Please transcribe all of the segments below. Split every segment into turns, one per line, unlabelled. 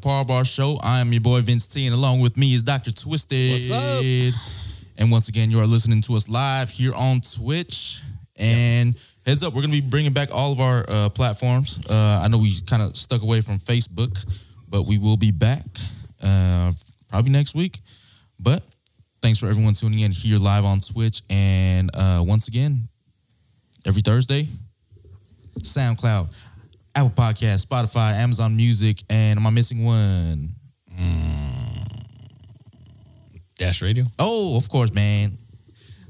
Par Bar Show. I am your boy Vince T, and along with me is Dr. Twisted.
What's up?
And once again, you are listening to us live here on Twitch. And heads up, we're going to be bringing back all of our uh, platforms. Uh, I know we kind of stuck away from Facebook, but we will be back uh, probably next week. But thanks for everyone tuning in here live on Twitch. And uh, once again, every Thursday, SoundCloud, Apple Podcast, Spotify, Amazon Music, and am I missing one? Mm.
Dash Radio.
Oh, of course, man.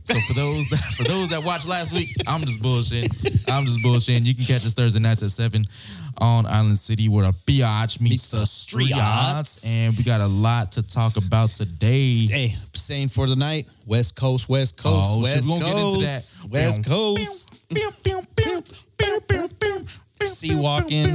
So for those that, for those that watched last week, I'm just bullshitting. I'm just bullshitting. You can catch us Thursday nights at seven on Island City, where the biatch meets the streets, and we got a lot to talk about today.
Hey, saying for the night, West Coast, West Coast,
Oh,
West
we won't get into
Coast,
that.
West Coast. Sea walking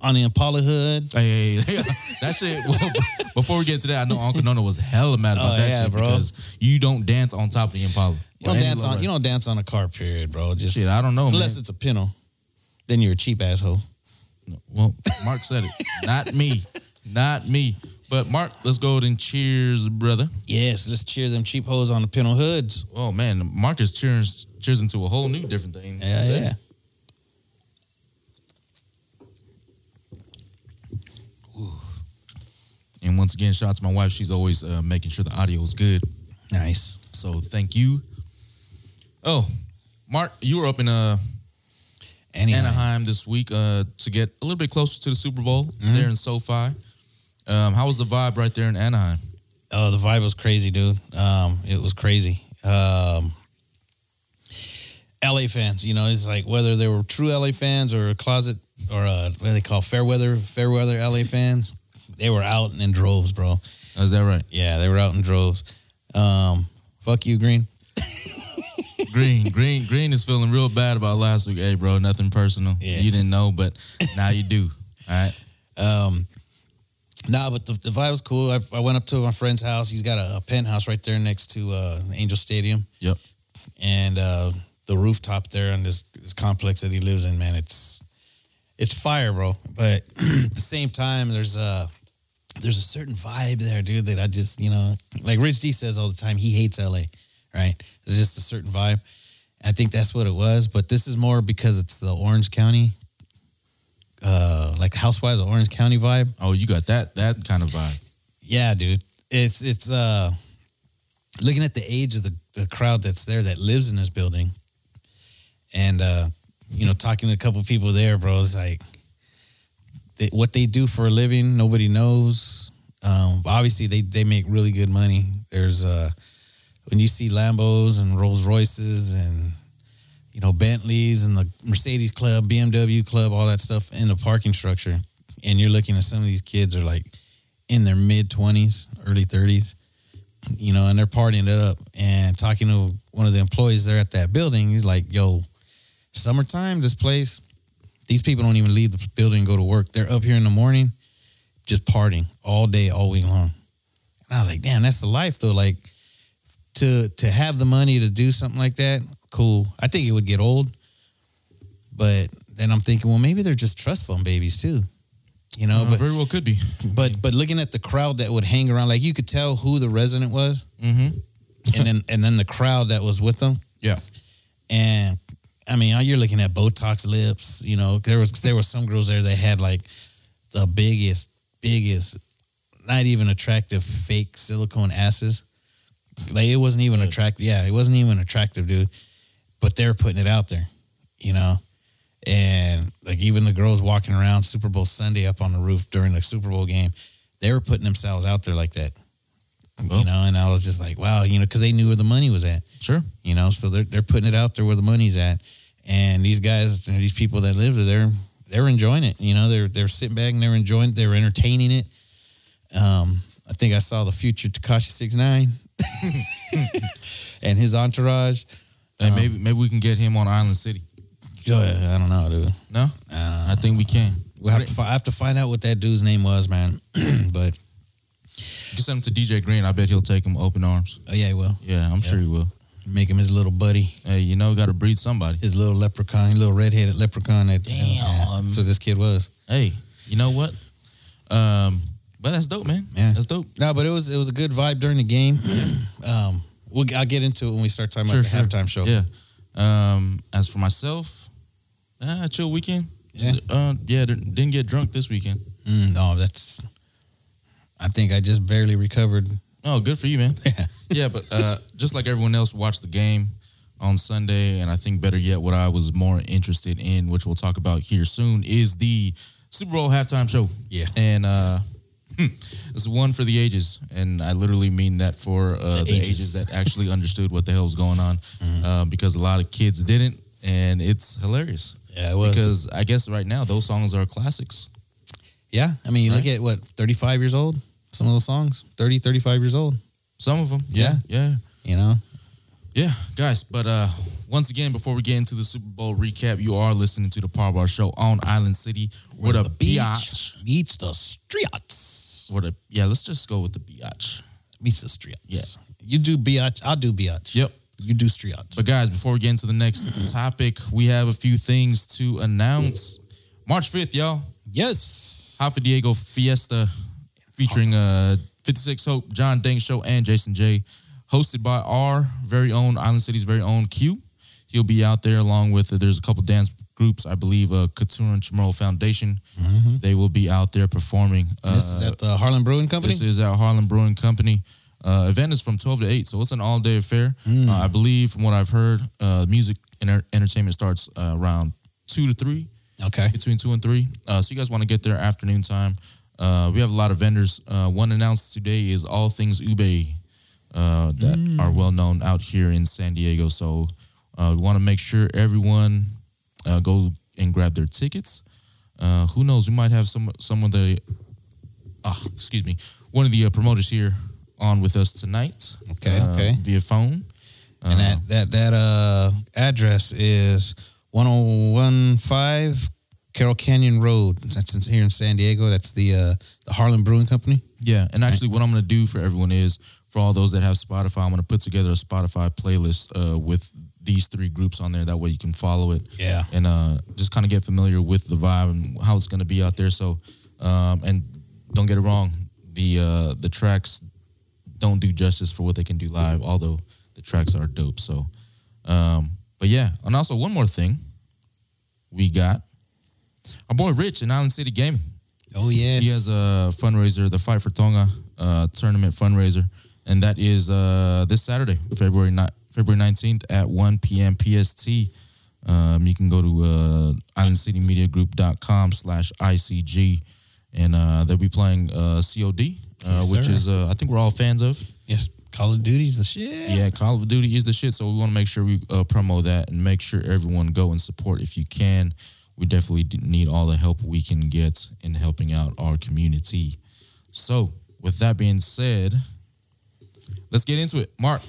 on the Impala hood.
Hey, that shit. Well, before we get to that, I know Uncle Nono was hella mad about
Oh,
that
yeah,
shit
bro.
because you don't dance on top of the Impala.
You don't dance on. You don't dance on a car. Period, bro. Just
Shit, I don't know,
unless
man.
it's a pinto. Then you're a cheap asshole.
Well, Mark said it. Not me. Not me. But Mark, let's go and cheers, brother.
Yes, let's cheer them cheap hoes on the pinto hoods.
Oh man, Mark is cheers cheers into a whole new different thing.
Yeah, yeah.
Once again, shout out to my wife. She's always uh, making sure the audio is good.
Nice.
So thank you. Oh, Mark, you were up in uh,
Anyway,
Anaheim this week uh, to get a little bit closer to the Super Bowl
Mm-hmm.
there in SoFi. Um, how was the vibe right there in Anaheim?
Oh, the vibe was crazy, dude. Um, it was crazy. Um, LA fans, you know, it's like whether they were true LA fans or a closet or uh what do they call fair weather, fair weather LA fans, they were out in droves, bro.
Is that right?
Yeah, they were out in droves. Um, fuck you, Green.
Green, Green, Green is feeling real bad about last week. Hey, bro, nothing personal.
Yeah.
You didn't know, but now you do. All right.
Um, nah, but the, the vibe was cool. I, I went up to my friend's house. He's got a, a penthouse right there next to uh, Angel Stadium.
Yep.
and uh, the rooftop there on this, this complex that he lives in, man, it's it's fire, bro. But at the same time, there's a there's a certain vibe there, dude. That I just you know, like Rich D says all the time, he hates LA, right? There's just a certain vibe. I think that's what it was. But this is more because it's the Orange County, uh, like Housewives of Orange County vibe.
Oh, you got that that kind of vibe.
Yeah, dude. It's it's uh looking at the age of the, the crowd that's there that lives in this building and uh you know talking to a couple people there, bro, it's like they, what they do for a living, nobody knows. Um obviously they they make really good money. There's uh when you see Lambos and Rolls Royces and you know Bentleys and the Mercedes Club, BMW Club, all that stuff in the parking structure, and you're looking at some of these kids are like in their mid 20s, early 30s, you know, and they're partying it up. And talking to one of the employees there at that building, he's like, yo, summertime, this place, these people don't even leave the building and go to work. They're up here in the morning just partying all day, all week long. And I was like, damn, that's the life though. Like to to have the money to do something like that, cool. I think it would get old. But then I'm thinking, well, maybe they're just trust fund babies too. You know,
Uh,
but
very well could be.
but but looking at the crowd that would hang around, like you could tell who the resident was,
Mm-hmm.
and then and then the crowd that was with them,
Yeah.
and I mean, you're looking at Botox lips. You know, there was there were some girls there that had like the biggest, biggest, not even attractive fake silicone asses. Like it wasn't even attractive. Yeah, it wasn't even attractive, dude. But they're putting it out there, you know. And like even the girls walking around Super Bowl Sunday up on the roof during the Super Bowl game, they were putting themselves out there like that.
Well.
You know, and I was just like, wow, you know, because they knew where the money was at.
Sure.
you know so they're, they're putting it out there where the money's at. And these guys these people that live there they're they're enjoying it. You know they're they're sitting back and they're enjoying they're entertaining it. Um i think i saw the future Tekashi 69 and his entourage.
Hey, maybe maybe we can get him on Island City.
Yeah, i don't know dude.
No,
uh,
I think we can.
we'll have to, fi- I have to find out what that dude's name was man. But
You can send him to DJ Green. I bet he'll take him open arms.
oh yeah he will
Yeah, I'm sure he will.
Make him his little buddy,
Hey, you know, got to breed somebody.
his little leprechaun, little redheaded leprechaun. That,
Damn.
that's what this kid was.
Hey, you know what? Um, but that's dope, man.
Yeah.
that's dope.
No, but it was it was a good vibe during the game. um, we'll, I'll get into it when we start talking about the halftime show.
Yeah. Um, as for myself, ah, chill weekend.
Yeah.
Uh, yeah. Didn't didn't get drunk this weekend.
Mm, no, that's. I think I just barely recovered.
Oh, good for you, man.
Yeah.
yeah, but uh, just like everyone else, watched the game on Sunday, and I think better yet, what I was more interested in, which we'll talk about here soon, is the Super Bowl halftime show.
Yeah.
and uh, it's one for the ages, and I literally mean that for uh, the,
The
ages.
ages.
that actually understood what the hell was going on, uh, because a lot of kids didn't, and it's hilarious.
Yeah, it was.
Because I guess right now those songs are classics.
Yeah, I mean, you look at what 35 years old. Some of those songs, 30, 35 years old.
Some of them, yeah, yeah.
You know,
Yeah, guys. But uh once again, before we get into the Super Bowl recap, you are listening to the Par Bar Show on Island City. Where the, biatch.
meets the streets.
Where the yeah, let's just go with the biatch.
Meets the streets.
Yeah.
You do biatch. I'll do biatch.
Yep.
You do streets.
But guys, before we get into the next topic, we have a few things to announce. March 5th, y'all.
Yes.
Hafa Diego Fiesta featuring uh 56 Hope, John Dang Show, and Jason J. Hosted by our very own Island City's very own Q. He'll be out there along with uh, there's a couple dance groups, I believe, uh Kutturan Chamorro Foundation. They will be out there performing. Uh,
this is at the Harland Brewing Company.
this is at Harland Brewing Company. Uh, event is from 12 to 8, so it's an all day affair.
Mm.
Uh, I believe, from what I've heard, uh, music and enter- entertainment starts uh, around 2 to 3
okay.
between two and three. Uh, so you guys want to get there afternoon time. Uh, we have a lot of vendors. Uh, one announced today is All Things Ube uh, that are well known out here in San Diego. So uh, we want to make sure everyone uh, goes and grab their tickets. Uh, who knows? We might have some some of the, ah, excuse me, one of the uh, promoters here on with us tonight.
Okay, okay.
via phone.
And that that that uh address is 1015 Carroll Canyon Road. That's in, here in San Diego. That's the uh the Harland Brewing Company.
Yeah, and actually, what I'm going to do for everyone is for all those that have Spotify, I'm going to put together a Spotify playlist uh, with these three groups on there. That way, you can follow it
Yeah.
and uh, just kind of get familiar with the vibe and how it's going to be out there. So, um, and don't get it wrong, the uh, the tracks don't do justice for what they can do live. Although the tracks are dope. So, um, but yeah, and also one more thing, we got our boy Rich in Island City Gaming.
Oh yes.
He has a fundraiser, the Fight for Tonga uh, tournament fundraiser, and that is uh, this Saturday, February ni- February nineteenth at one p.m. PST. Um, you can go to uh, islandcitymediagroup.com slash ICG, and uh, they'll be playing uh, COD, uh,
Yes,
which
sir.
is uh, I think we're all fans of.
yes. Call of Duty's the shit.
Yeah, Call of Duty is the shit. So we want to make sure we uh, promo that and make sure everyone go and support if you can. We definitely need all the help we can get in helping out our community. So, with that being said, let's get into it. Mark,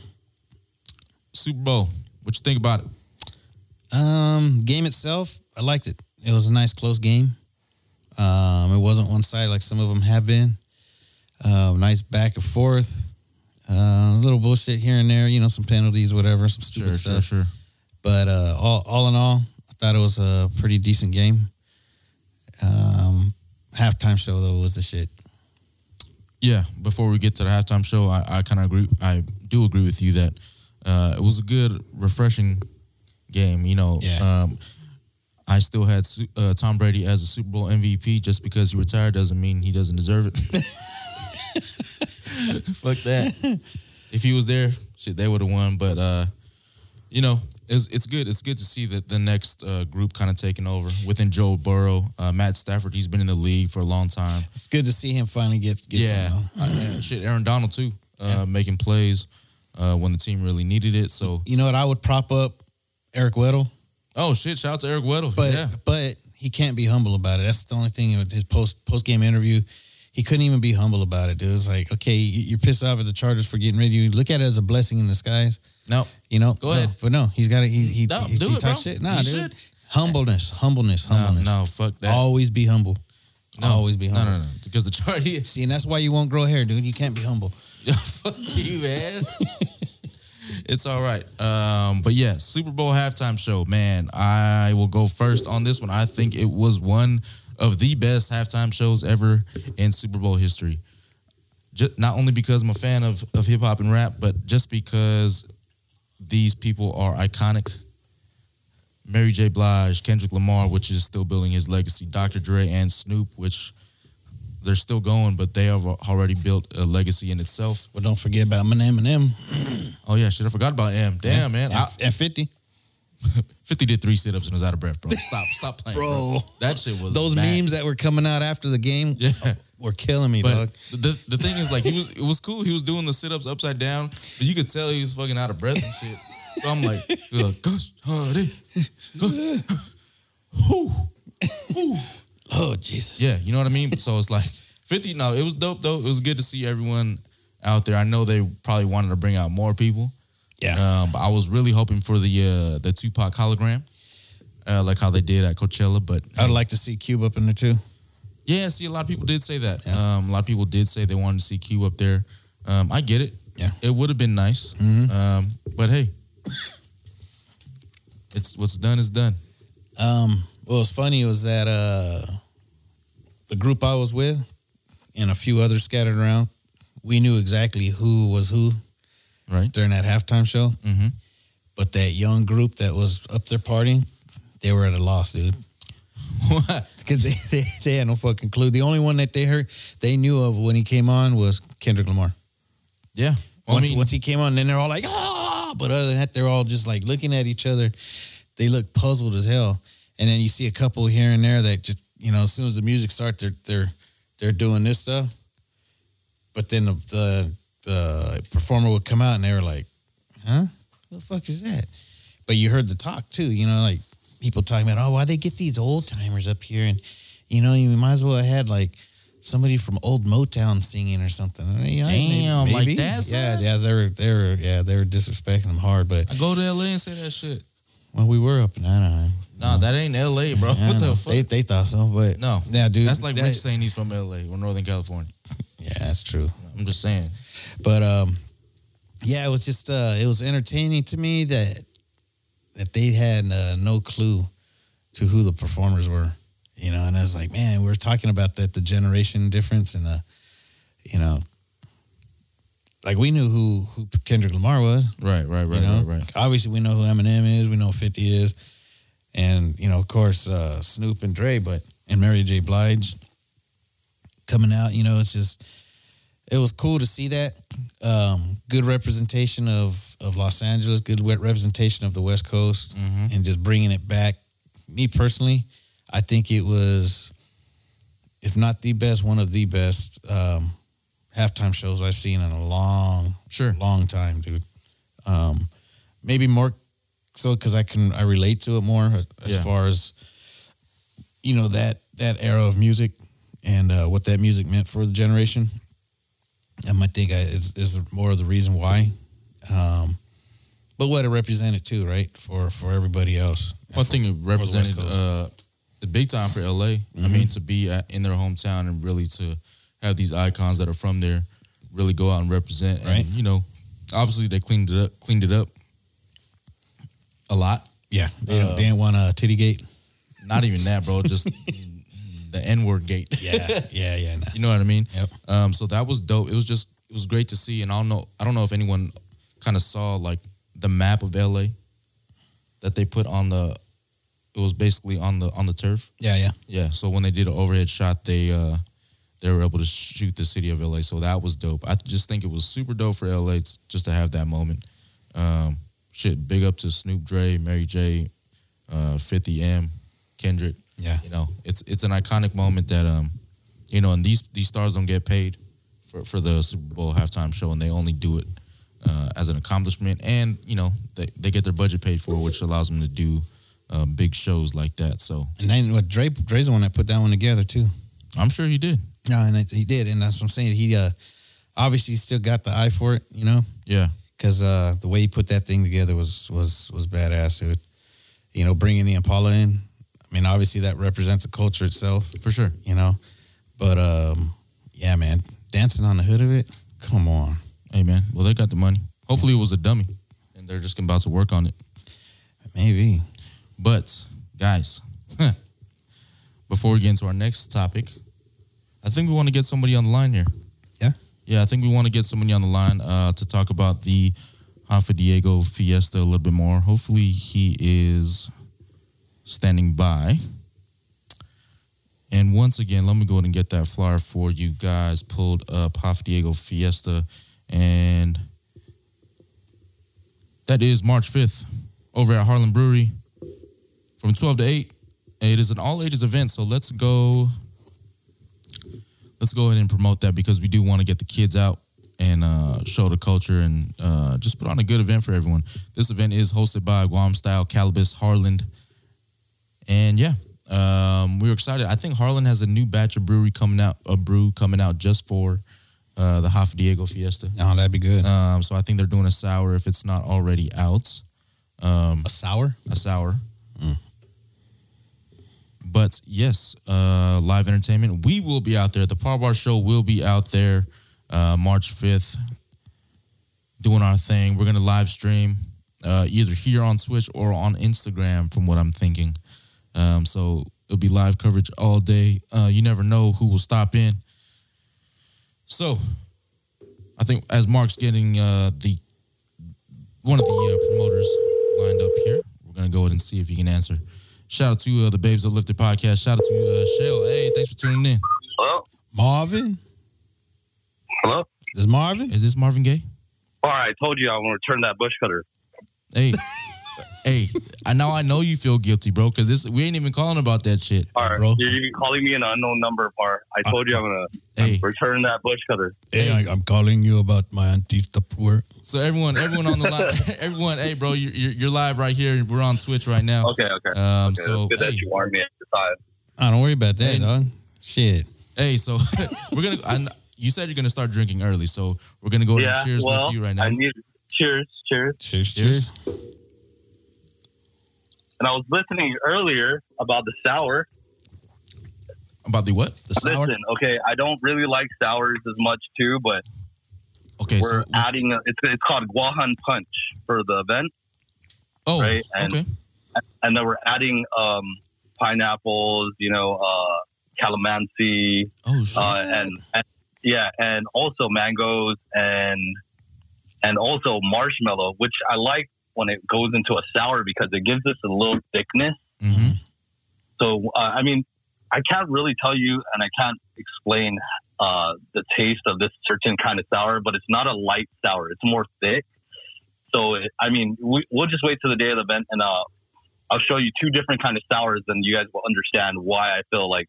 Super Bowl, what you think about it?
Um, game itself, I liked it. It was a nice close game. Um, it wasn't one side like some of them have been. Um, nice back and forth. Uh, a little bullshit here and there, you know, some penalties, whatever, some stupid
Sure,
stuff.
sure, sure.
But uh, all all in all, I thought it was a pretty decent game. Um, halftime show though was the shit.
Yeah, before we get to the halftime show, I, I kind of agree. I do agree with you that uh, it was a good, refreshing game. You know,
Yeah.
um, I still had uh, Tom Brady as a Super Bowl MVP. Just because he retired doesn't mean he doesn't deserve it. Fuck that. If he was there, shit, they would have won. But uh, you know, it's it's good. It's good to see that the next uh, group kind of taking over within Joe Burrow, uh, Matt Stafford. He's been in the league for a long time.
It's good to see him finally get get
Yeah, yeah, shit. Aaron Donald too, uh, making plays uh, when the team really needed it. So,
You know what? I would prop up Eric Weddle,
oh shit! Shout out to Eric Weddle.
but
yeah,
but he can't be humble about it. That's the only thing with his post post game interview. He couldn't even be humble about it. Dude. It's like, okay, you- you're pissed off at the Chargers for getting rid of you. Look at it as a blessing in disguise.
no,
You know,
Go ahead.
No, but no, he's got to. He he,
No,
he,
do
he
it, bro.
shit. Nah,
You
dude.
should.
Humbleness, humbleness, humbleness.
no, fuck that.
Always be humble.
no,
always be
no,
humble.
no, no, because the Chargers.
See, and that's why you won't grow hair, dude. You can't be humble.
fuck you, man. it's all right. Um, but yeah, Super Bowl halftime show, man. I will go first on this one. I think it was one of the best halftime shows ever in Super Bowl history. Just, not only because I'm a fan of, of hip hop and rap, but just because these people are iconic. Mary J. Blige, Kendrick Lamar, which is still building his legacy, Dr. Dre, and Snoop, which they're still going, but they have already built a legacy in itself.
Well, don't forget about Eminem and M.
Oh yeah, shit, I forgot about M. Damn, yeah. man.
And, I, and 50.
50 did three sit ups and was out of breath, bro. Stop, stop playing. bro, bro. That shit was
Those
bad.
memes that were coming out after the game
yeah.
were killing me,
but
dog.
The, the thing is, like, he was it was cool. He was doing the sit ups upside down, but you could tell he was fucking out of breath and shit. So I'm like, like gosh, honey, whoo,
whoo. Oh, Jesus.
Yeah, you know what I mean? So it's like 50, no, it was dope though. It was good to see everyone out there. I know they probably wanted to bring out more people.
Yeah.
Um, I was really hoping for the uh, the Tupac hologram, uh, like how they did at Coachella. But
I'd like to see Cube up in there too.
Yeah, see, a lot of people did say that. Yeah. Um, a lot of people did say they wanted to see Cube up there. Um, I get it.
Yeah,
it would have been nice.
Mm-hmm.
Um, but hey, it's what's done is done.
Um, what was funny was that uh, the group I was with and a few others scattered around, we knew exactly who was who
right
during that halftime show.
Mm-hmm.
But that young group that was up there partying, they were at a loss, dude.
What?
Because they, they, they had no fucking clue. The only one that they heard, they knew of when he came on was Kendrick Lamar.
Yeah.
Well, once, I mean, once he came on, then they're all like, ah. But other than that, they're all just like looking at each other. They look puzzled as hell. And then you see a couple here and there that just, you know, as soon as the music starts, they're they're they're doing this stuff. But then the, the the performer would come out and they were like, huh? What the fuck is that? But you heard the talk too, you know, like people talking about, oh, why they get these old timers up here? And, you know, you might as well have had like somebody from old Motown singing or something.
Know, Damn, maybe. like that?
Yeah, yeah, they were, they were, yeah, they were disrespecting them hard. But
I go to LA and say that shit.
Well, we were up in Anaheim.
No, nah, that ain't LA, bro. Yeah, what the fuck?
They, they thought so, but
no,
yeah, dude.
That's like that, Rich saying he's from LA or Northern California.
Yeah, that's true.
I'm just saying.
But um, yeah, it was just uh, it was entertaining to me that that they had uh, no clue to who the performers were, you know. And I was like, man, we are talking about that the generation difference and the, you know, like we knew who who Kendrick Lamar was,
right, right, right,
you know?
right, right.
Obviously, we know who Eminem is, we know Fifty is, and you know, of course, uh, Snoop and Dre, but and Mary J. Blige coming out. You know, it's just it was cool to see that. Um, good representation of of Los Angeles, good representation of the West Coast,
mm-hmm.
and just bringing it back. Me personally, I think it was, if not the best, one of the best um, halftime shows I've seen in a long,
sure,
long time, dude. Um, maybe more so because I can I relate to it more as yeah. far as you know that that era of music and uh, what that music meant for the generation. I think I, is, is more of the reason why. Um, but what it represented too, right? For for everybody else.
One thing it represented uh, the big time for LA. Mm-hmm. I mean, to be at, in their hometown and really to have these icons that are from there really go out and represent.
Right.
And you know, obviously they cleaned it up, cleaned it up a lot.
Yeah, they, uh, they didn't want a titty gate.
Not even that, bro. Just the N word gate.
Yeah, yeah, yeah. Nah.
You know what I mean?
Yep.
Um, so that was dope. It was just it was great to see, and I don't know I don't know if anyone kind of saw like the map of LA that they put on the. It was basically on the on the turf.
Yeah, yeah,
yeah. So when they did an overhead shot, they uh they were able to shoot the city of LA. So that was dope. I just think it was super dope for LA just to have that moment. Um, shit, big up to Snoop Dre, Mary J, uh, 50 M, Kendrick.
Yeah.
You know, it's it's an iconic moment that um, you know, and these these stars don't get paid for, for the Super Bowl halftime show and they only do it uh, as an accomplishment and, you know, they, they get their budget paid for, which allows them to do uh, big shows like that. So
And then what Dre Dre's the one that put that one together too.
I'm sure he did.
No, and he did, and that's what I'm saying. He uh, obviously still got the eye for it, you know.
Yeah.
Because uh, the way he put that thing together was was was badass, dude. You know, bringing the Impala in. I mean, obviously that represents the culture itself,
for sure.
You know, but um, yeah, man, dancing on the hood of it. Come on.
Hey, man. Well, they got the money. Hopefully, it was a dummy. and they're just about to work on it.
Maybe.
But guys, before we get into our next topic, I think we want to get somebody on the line here.
Yeah?
Yeah, I think we want to get somebody on the line uh, to talk about the Hafa Diego Fiesta a little bit more. Hopefully, he is standing by. And once again, let me go ahead and get that flyer for you guys pulled up Hafa Diego Fiesta. And that is March 5th over at Harlan Brewery from 12 to 8. And It is an all ages event, so let's go let's go ahead and promote that because we do want to get the kids out and uh, show the culture and uh, just put on a good event for everyone. This event is hosted by Guam Style Calibus Harlan. And yeah, um, we were excited. I think Harlan has a new batch of brewery coming out, a brew coming out just for uh, the Hafa Diego Fiesta.
Oh, that'd be good.
Um, so I think they're doing a sour if it's not already out. Um,
a sour?
a sour. But yes, uh, live entertainment. We will be out there. The Par Bar Show will be out there uh, March 5th doing our thing. We're going to live stream uh, either here on Twitch or on Instagram, from what I'm thinking. Um, so it'll be live coverage all day. Uh, you never know who will stop in. So I think as Mark's getting uh, the one of the uh, promoters lined up here, we're gonna go ahead and see if he can answer. Shout out to uh, the Babes Uplifted podcast. Shout out to uh, Shell. Hey, thanks for tuning in.
Hello?
Marvin?
Hello?
Is Marvin?
Is this Marvin Gaye?
All right, I told you I want to return that bush cutter.
Hey, hey, I now I know you feel guilty, bro, because this we ain't even calling about that shit.
All right,
bro.
you're, you're calling me an unknown number, Par. I told you I'm going to
Hey,
return that bush cutter.
Hey, I, I'm calling you about my auntie's Tupperware.
so everyone, everyone on the line, everyone, hey, bro, you, you're you're live right here. We're on Twitch right now.
Okay, okay.
Um,
okay
so
good
hey,
that you warned me at the time.
Oh, don't worry about that,
Hey.
dog. Shit.
hey, so we're gonna. I, you said you're gonna start drinking early, so we're gonna go ahead
yeah,
and cheers
well,
with you right now.
I need cheers, cheers.
Cheers,
Cheers.
cheers.
And I was listening earlier about the sour.
About the what?
The sour?
Listen, okay, I don't really like sours as much too, but
Okay,
we're
so
adding. A, it's it's called Guahan Punch for the event,
oh,
right, and-
okay,
and then we're adding um, pineapples, you know, uh, calamansi,
oh
uh, and, and yeah, and also mangoes and and also marshmallow, which I like when it goes into a sour because it gives us a little thickness.
hmm
So uh, I mean, I can't really tell you, and I can't explain uh, the taste of this certain kind of sour, but it's not a light sour; it's more thick. So it, I mean, we, we'll just wait till the day of the event, and uh, I'll show you two different kind of sours, and you guys will understand why I feel like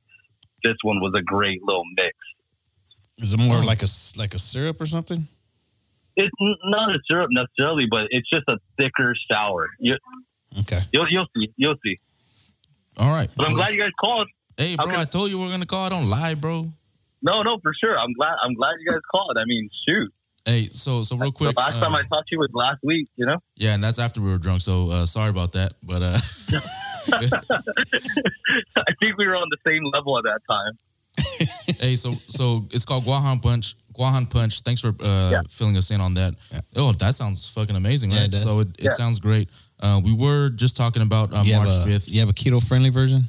this one was a great little mix.
Is it more
Oh.
like a, like a syrup or something?
It's not a syrup necessarily, but it's just a thicker sour. You,
Okay.
you'll, you'll see, you'll see.
All right.
But I'm glad you guys called.
hey, bro,
Okay.
I told you we are gonna call. I don't lie, bro.
No, no, for sure. I'm glad. I'm glad you guys called. I mean, shoot.
Hey, so so real quick.
the last time
uh,
I talked to you was last week. You know.
yeah, and that's after we were drunk. So uh, sorry about that, but uh,
I think we were on the same level at that time.
hey, so so it's called Guahan Punch. Guahan Punch. Thanks for uh,
Yeah.
filling us in on that.
Yeah.
Oh, that sounds fucking amazing,
Yeah, it
so it, it
Yeah.
sounds great. Uh, we were just talking about uh,
you,
March
have a,
fifth.
you have a keto friendly version?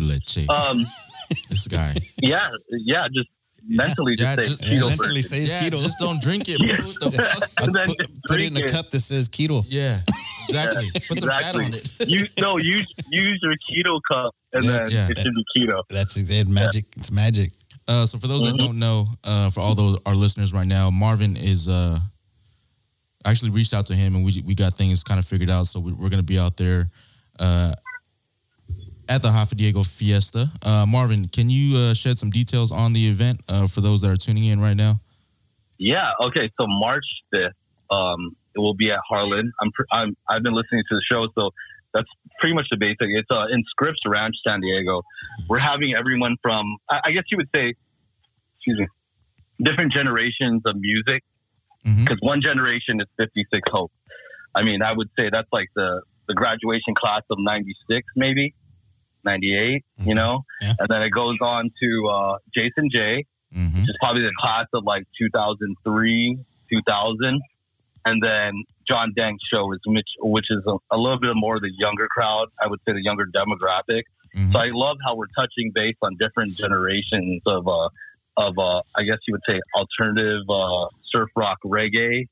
Leche.
Um,
this guy.
yeah, yeah. Just mentally,
Yeah,
just say
just-
keto
Yeah, mentally say it's
yeah,
keto.
just don't drink it, bro. What the fuck?
I'll
And then
put, put it in
drink
a cup that says keto.
Yeah, exactly. Put some
Exactly.
fat on it.
You no, use use your keto cup, and
Yeah,
then
yeah.
it should be keto.
That's it. Magic. It's magic.
Uh, so for those
Mhm.
that don't know, uh, for all those our listeners right now, Marvin is uh, actually reached out to him and we we got things kind of figured out. So we, we're gonna be out there uh, at the Hafa Diego Fiesta. Uh, Marvin, can you uh, shed some details on the event uh, for those that are tuning in right now?
Yeah. Okay. So March fifth, um, it will be at Harlan. I'm, pr- I'm I've been listening to the show, so that's pretty much the basic. It's uh, in Scripps Ranch, San Diego. We're having everyone from I, I guess you would say, excuse me, different generations of music. Because one generation is 56 Hope. I mean, I would say that's like the the graduation class of 96, maybe 98.
Okay.
You know,
Yeah.
and then it goes on to uh, Jason J
hmm
which is probably the class of like 2003, 2000. And then John Dang's show is which, which is a, a little bit more the younger crowd. I would say the younger demographic.
Mhm.
So I love how we're touching base on different generations of uh of uh I guess you would say alternative uh surf rock reggae.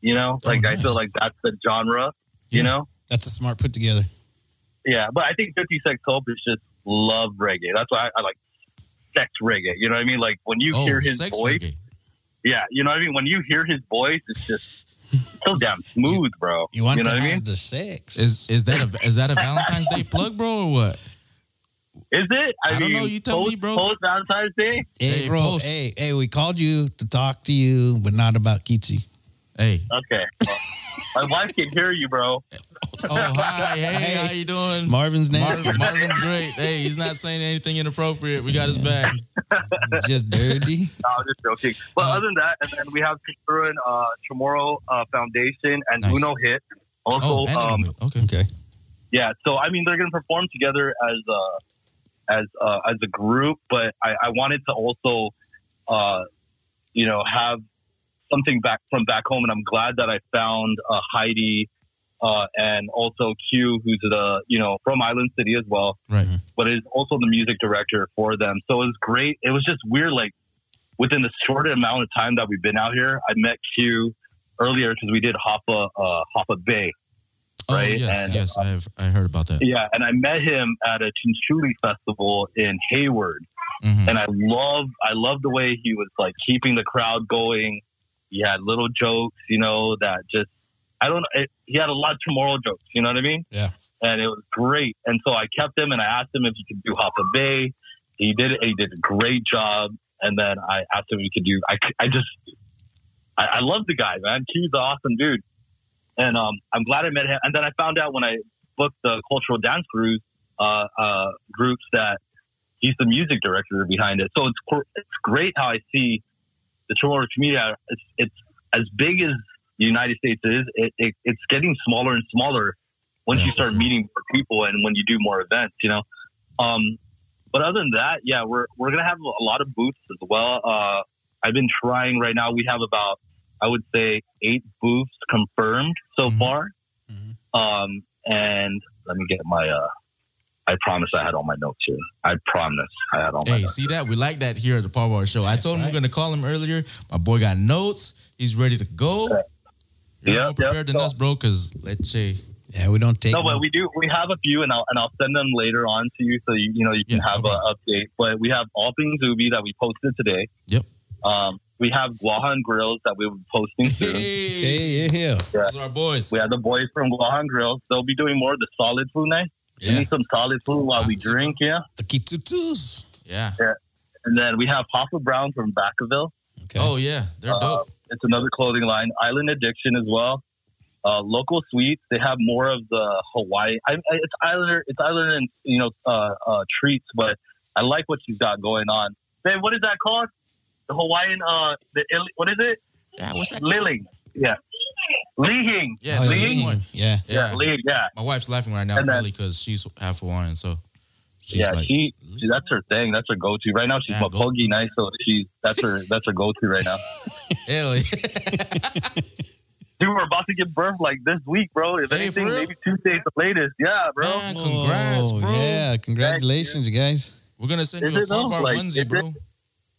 You know,
Oh,
like I feel like that's the genre. You know,
That's a smart put together.
Yeah. But I think Fifty Sex Hope is just love reggae. That's why I, I like sex reggae. You know what I mean? Like when you
oh,
hear his
sex
voice,
reggae.
yeah. You know what I mean? When you hear his voice, it's just so damn smooth, bro.
You want
know
to
what I mean?
the sex.
Is is that a is that a Valentine's Day plug, bro, or what?
Is it?
I don't know. You tell
post,
me, bro.
Post Valentine's Day.
hey,
Hey,
bro.
post.
Hey, hey, we called you to talk to you, but not about Kichi.
Hey.
Okay. Well, my wife can hear you, bro.
Oh hi, hey, how you doing?
Marvin's name
Marvin, Marvin's great. Hey, he's not saying anything inappropriate. We got his back.
just dirty.
No, I'm just joking. But
Uh,
other than that, and then we have Kutturan, uh, Chamorro uh, Foundation and
Nice.
Uno Hit. Also,
Oh, and
um,
okay.
Okay.
yeah. So I mean, they're going to perform together as a as uh, as a group, but I, I wanted to also, uh, you know, have something back from back home, and I'm glad that I found uh, Heidi uh, and also Q, who's the you know from Island City as well,
Right.
but is also the music director for them. So it was great. It was just weird, like within the short amount of time that we've been out here, I met Q earlier because we did Hoffa uh, Hoffa Bay.
Oh
Right,
yes,
and-
yes. I have I heard about that.
Yeah, and I met him at a Chinchuli festival in Hayward,
Mhm.
and I love I love the way he was like keeping the crowd going. He had little jokes, you know, that just I don't. It, he had a lot of Chamorro jokes, you know what I mean?
Yeah.
And it was great. And so I kept him, and I asked him if he could do Hoppa Bay. He did it. He did a great job. And then I asked him if he could do. I I just I, I love the guy, man. He's an awesome dude. And um, I'm glad I met him. And then I found out when I booked the cultural dance cruise uh, uh, groups that he's the music director behind it. So it's it's great how I see the Chamorro community. uh, It's it's as big as the United States is. It, it it's getting smaller and smaller once
Yeah,
you start meeting more people and when you do more events. You know. Um, but other than that, yeah, we're we're gonna have a lot of booths as well. Uh, I've been trying right now. We have about I would say eight booths confirmed so
Mhm.
far.
Mhm.
Um, and let me get my. Uh, I promise I had all my notes here. I promise I had all my
Hey,
notes.
see that? We like that here at the Par Bar Show. I told him
Right.
we're gonna call him earlier. My boy got notes. He's ready to go. You're
Yeah,
more prepared
yeah.
than us, bro. Because let's say,
Yeah, we don't take.
No, but we do. We have a few, and I'll and I'll send them later on to you, so you you know you can
Yeah,
have
no
an update. But we have all things Ube that we posted today.
Yep.
Um, we have Guahan Grills that we'll be posting soon.
hey,
Hey, yeah, yeah.
those are our boys.
We have the boys from Guahan Grills. They'll be doing more of the solid food night. We need some solid food while we drink, yeah.
The Kitutus.
Yeah. yeah.
And then we have Papa Brown from Vacaville.
Okay.
Oh yeah, they're
Uh,
dope.
It's another clothing line. Island Addiction as well. Uh, local sweets. They have more of the Hawaii. I, I, it's Islander. It's Islander and you know uh, uh, treats, but I like what she's got going on. Babe, what is that called? The Hawaiian. Uh, the what is it?
Yeah, what's that? called?
Liling. Yeah. Lihing.
Yeah,
Oh,
the
yeah,
Ling
yeah.
one.
Yeah.
Yeah.
Yeah. Ling. Yeah.
My wife's laughing right now
And then-
probably because she's half Hawaiian, so she's
yeah.
like,
she, she. That's her thing. That's her go-to. Right now, she's
Yeah,
yeah,
go-
Mapogi nice, so she's That's her. That's her go-to right now.
hell yeah.
Dude, we're about to give birth like this week, bro. If
Hey,
anything, maybe Tuesday at the latest. Yeah, bro.
Man, congrats, bro.
Yeah, congratulations, you guys.
We're gonna send
Is
you a
it though?
Bar
Like,
onesie,
is
bro.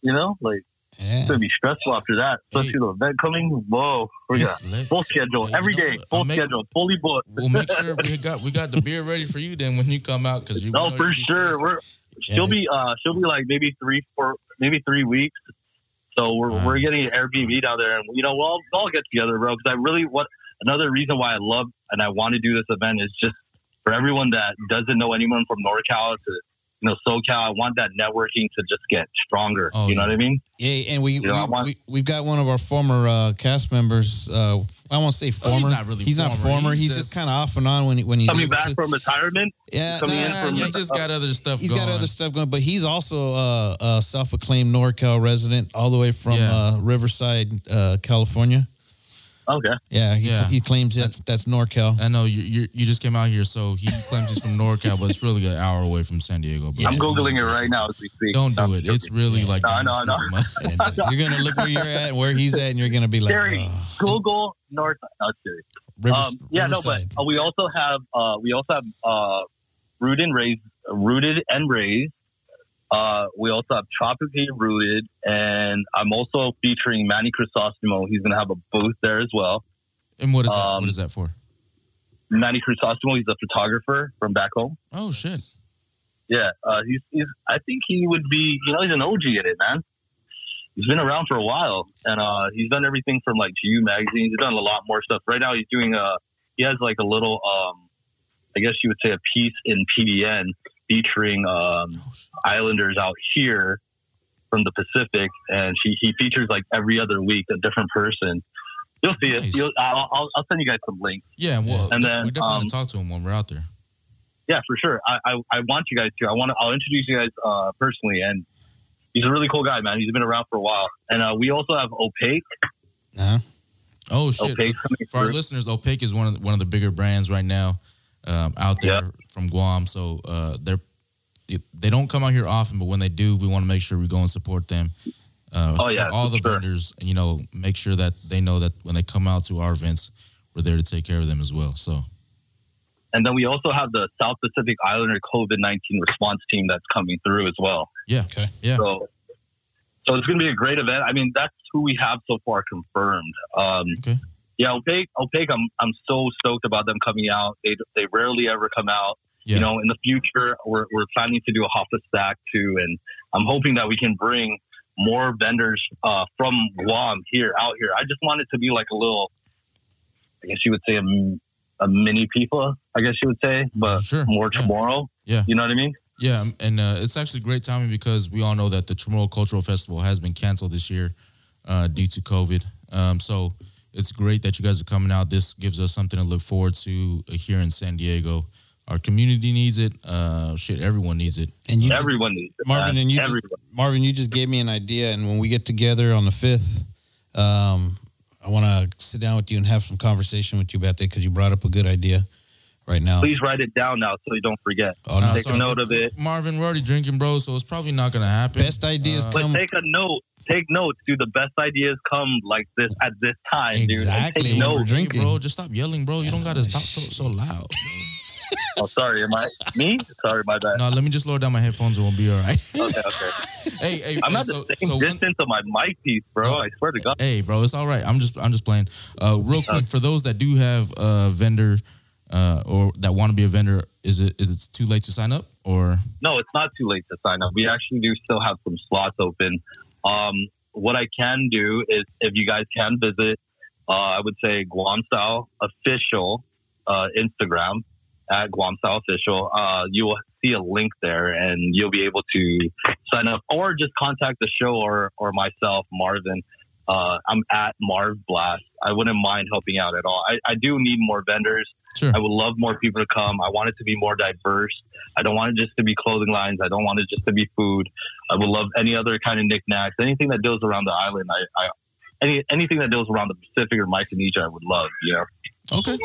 You know, like
Yeah.
it's gonna be stressful after that, especially
Hey.
the event coming. Whoa, we got full schedule
Hey,
every day, full
make-
schedule, fully booked.
We'll make sure we got we got the beer ready for you then when you come out because you.
No, for sure. We're she'll be uh she'll be like maybe three, four, maybe three weeks. So we're
Wow.
we're getting an Airbnb down there, and you know we'll all, we'll all get together, bro. Because I really what another reason why I love and I want to do this event is just for everyone that doesn't know anyone from NorCal to you know SoCal. I want that networking to just get stronger.
Oh,
you know
yeah.
what I mean?
Yeah, and we,
know,
we,
want-
we we've got one of our former uh, cast members. Uh, I won't say
Oh, he's
former.
not really
He's not
former.
former.
He's
He's,
just-
just, kind of off and on when he, when he's
Coming
able
back
to.
from retirement.
yeah,
coming in
nah,
from-
He
yeah,
just got other stuff
he's
going.
got other stuff going, but he's also uh, a self-acclaimed NorCal resident, all the way from
Yeah.
uh, Riverside, uh, California.
Okay.
Yeah, he,
Yeah.
he claims that's that's NorCal.
I know you, you you just came out here, so he claims he's from NorCal, but it's really an hour away from San Diego. Bro.
I'm googling it right now as we speak.
Don't do
I'm
it. It's
joking.
really like
No, no, no.
And, uh, you're gonna look where you're at and where he's at, and you're gonna be like,
Gary,
"Oh."
Google North. No, I'm Um, yeah, no, but uh, we also have uh, we also have uh, rooted and raised, rooted and raised. Uh, we also have tropically rooted, and I'm also featuring Manny Crisostomo. He's going to have a booth there as well.
And what is that?
Um,
what is that for?
Manny Crisostomo, he's a photographer from back home.
Oh shit.
Yeah, uh, he's, he's. I think he would be. You know, he's an OG in it, man. He's been around for a while, and uh, he's done everything from like GU magazine. He's done a lot more stuff. Right now, he's doing a. He has like a little. um I guess you would say a piece in PDN featuring um. Islanders out here from the Pacific, and she, he features like every other week a different person. You'll see
Nice.
it. You'll, I'll, I'll, I'll send you guys some links.
Yeah, well,
And then,
we definitely
um,
want to talk to him when we're out there.
Yeah, for sure. I, I, I want you guys to. I want to. I'll introduce you guys uh, personally, and he's a really cool guy, man. He's been around for a while, and uh, we also have Opaque.
Uh-huh.
Oh shit.
Opaque coming
For our listeners, Opaque is one of the, one of the bigger brands right now um, out there
Yeah.
from Guam. So uh, they're they don't come out here often, but when they do, we want to make sure we go and support them. Uh,
Oh, yeah,
all the
sure.
vendors, and you know, make sure that they know that when they come out to our events, we're there to take care of them as well. So
And then we also have the South Pacific Islander COVID nineteen response team that's coming through as well.
yeah,
Okay.
Yeah.
So, so it's going to be a great event. I mean, that's who we have so far confirmed. Um,
Okay.
Yeah, Opaque. Opaque. I'm I'm so stoked about them coming out. They they rarely ever come out.
Yeah.
You know, in the future, we're we're planning to do a Hoffa stack too, and I'm hoping that we can bring more vendors uh, from Guam here out here. I just want it to be like a little, I guess you would say a, a mini FIFA. I guess you would say, but
Sure,
more
yeah.
Chamorro.
Yeah.
you know what I mean.
Yeah, and uh, it's actually great timing because we all know that the Chamorro Cultural Festival has been canceled this year uh, due to COVID. Um, so it's great that you guys are coming out. This gives us something to look forward to uh, here in San Diego. Our community needs it. Uh, shit, everyone needs it.
And you, just,
Everyone needs it.
Marvin,
man.
and you just, Marvin, you just gave me an idea. And when we get together on the fifth, um, I want to sit down with you and have some conversation with you about that because you brought up a good idea right now.
Please write it down now so you don't forget.
Oh, no,
Take
so
a note of it.
Marvin, we're already drinking, bro, so it's probably not gonna happen.
Best ideas
Uh,
But
come.
take a note. Take notes, dude. The best ideas come like this at this time,
Exactly.
dude. Take
When we're.
Hey,
drinking.
bro. Just stop yelling, bro. You don't gotta stop so, so loud.
Oh, sorry. Am I me? Sorry, my bad.
No, let me just lower down my headphones and we'll be all right.
Okay, okay.
hey, hey,
I'm
hey,
at
so,
the same
so when-
of my mic piece, bro. I swear to God.
Hey, bro, it's all right. I'm just I'm just playing. Uh, real quick for those that do have a vendor uh, or that want to be a vendor, is it is it too late to sign up or
No, it's not too late to sign up. We actually do still have some slots open. Um, what I can do is, if you guys can visit, uh, I would say Guam Style Official uh, Instagram at Guam Style Official. Uh, you will see a link there, and you'll be able to sign up, or just contact the show or or myself, Marvin. Uh, I'm at Marv Blast. I wouldn't mind helping out at all. I, I do need more vendors.
Sure.
I would love more people to come. I want it to be more diverse. I don't want it just to be clothing lines. I don't want it just to be food. I would love any other kind of knickknacks, anything that deals around the island. I, I any anything that deals around the Pacific or Micronesia, I would love. You know,
okay?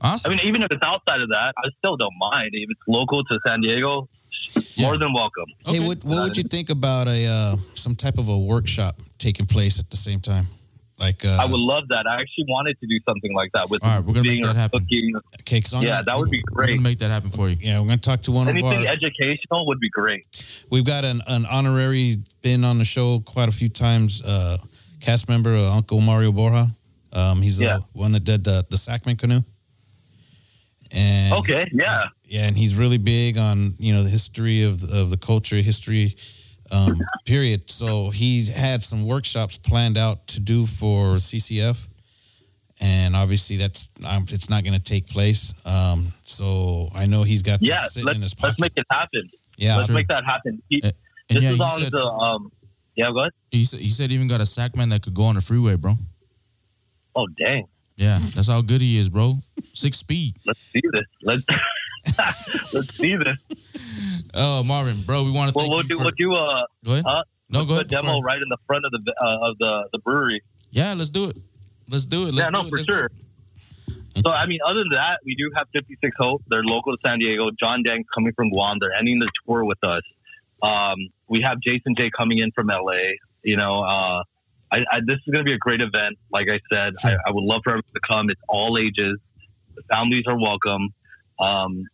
Awesome.
I mean, even if it's outside of that, I still don't mind. If it's local to San Diego, more than welcome.
Hey,
Okay.
what, what would you think about a uh, some type of a workshop taking place at the same time? Like, uh,
I would love that. I actually wanted to do something like that with
All right, we're gonna make that happen.
cooking.
cakes on.
Yeah, that would be great.
We're gonna make that happen for you.
Yeah, we're gonna talk to one
Anything
of our.
Anything educational would be great.
We've got an, an honorary been on the show quite a few times. Uh, cast member uh, Uncle Mario Borja. Um, he's
Yeah.
the one that did the the Sakman canoe. And
Okay, yeah.
yeah, and he's really big on you know the history of of the culture, history um, period. So he had some workshops planned out to do for CCF, and obviously that's um, it's not going to take place. Um, so I know he's got
Yeah,
this sitting
let's,
in his
let's
pocket.
make it happen.
yeah,
let's
Sure.
make that happen. He,
And
just
yeah,
as
you said,
the um, yeah, go ahead.
you said you said even got a sakman that could go on the freeway, bro.
Oh dang,
Yeah, that's how good he is, bro. Six speed.
let's see this. Let's let's see this.
Oh, Marvin, bro, we want to
Well, we'll
you
do
for.
we'll do uh,
go ahead.
uh,
no, go ahead.
demo right in the front of the uh, of the the brewery.
Yeah, let's do it. Let's do it. Let's
yeah, no, for
Let's
sure. So I mean, other than that, we do have 56 Hope. They're local to San Diego. John Dang's coming from Guam. They're ending the tour with us. Um, we have Jason J coming in from LA. You know, uh, I, I, this is going to be a great event. Like I said,
Sure.
I, I would love for everyone to come. It's all ages. The families are welcome. Um,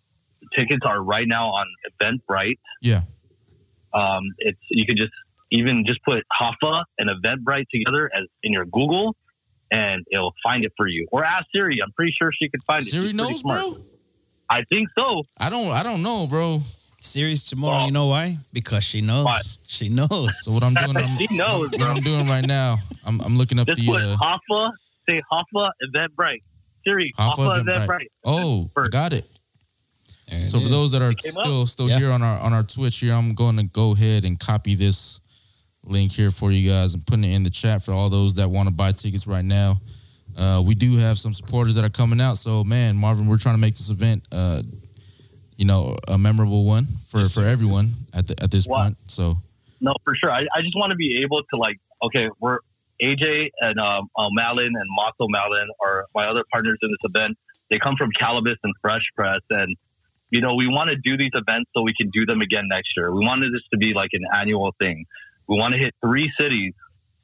tickets are right now on Eventbrite.
Yeah.
Um, it's you can just even just put Hafa and Eventbrite together as in your Google, and it'll find it for you. Or ask Siri. I'm pretty sure she can find it.
Siri knows,
smart.
bro.
I think so.
I don't. I don't know, bro.
Series tomorrow.
Well-
you know why? Because she knows.
Why?
She knows.
So what I'm doing, I'm,
She knows,
what
bro.
I'm doing right now. I'm, I'm looking up
Just
the
put
uh,
Hafa. Say Hafa Eventbrite. Siri.
Hafa
Hafa,
Eventbrite.
Eventbrite.
Oh, I
First.
got it.
There it
So for
is.
those that are
came up?
still still
Yeah.
here on our on our Twitch here, I'm going to go ahead and copy this link here for you guys and putting it in the chat for all those that want to buy tickets right now. Uh, we do have some supporters that are coming out. So man, Marvin, we're trying to make this event, uh, you know, a memorable one for
Yes,
for everyone at the, at this
Wow.
point. So
No, for sure. I, I just want to be able to like, okay, we're AJ and um, uh, Malin and Maso Malin are my other partners in this event. They come from Calibus and Fresh Press, and you know we want to do these events so we can do them again next year. We wanted this to be like an annual thing. We want to hit three cities: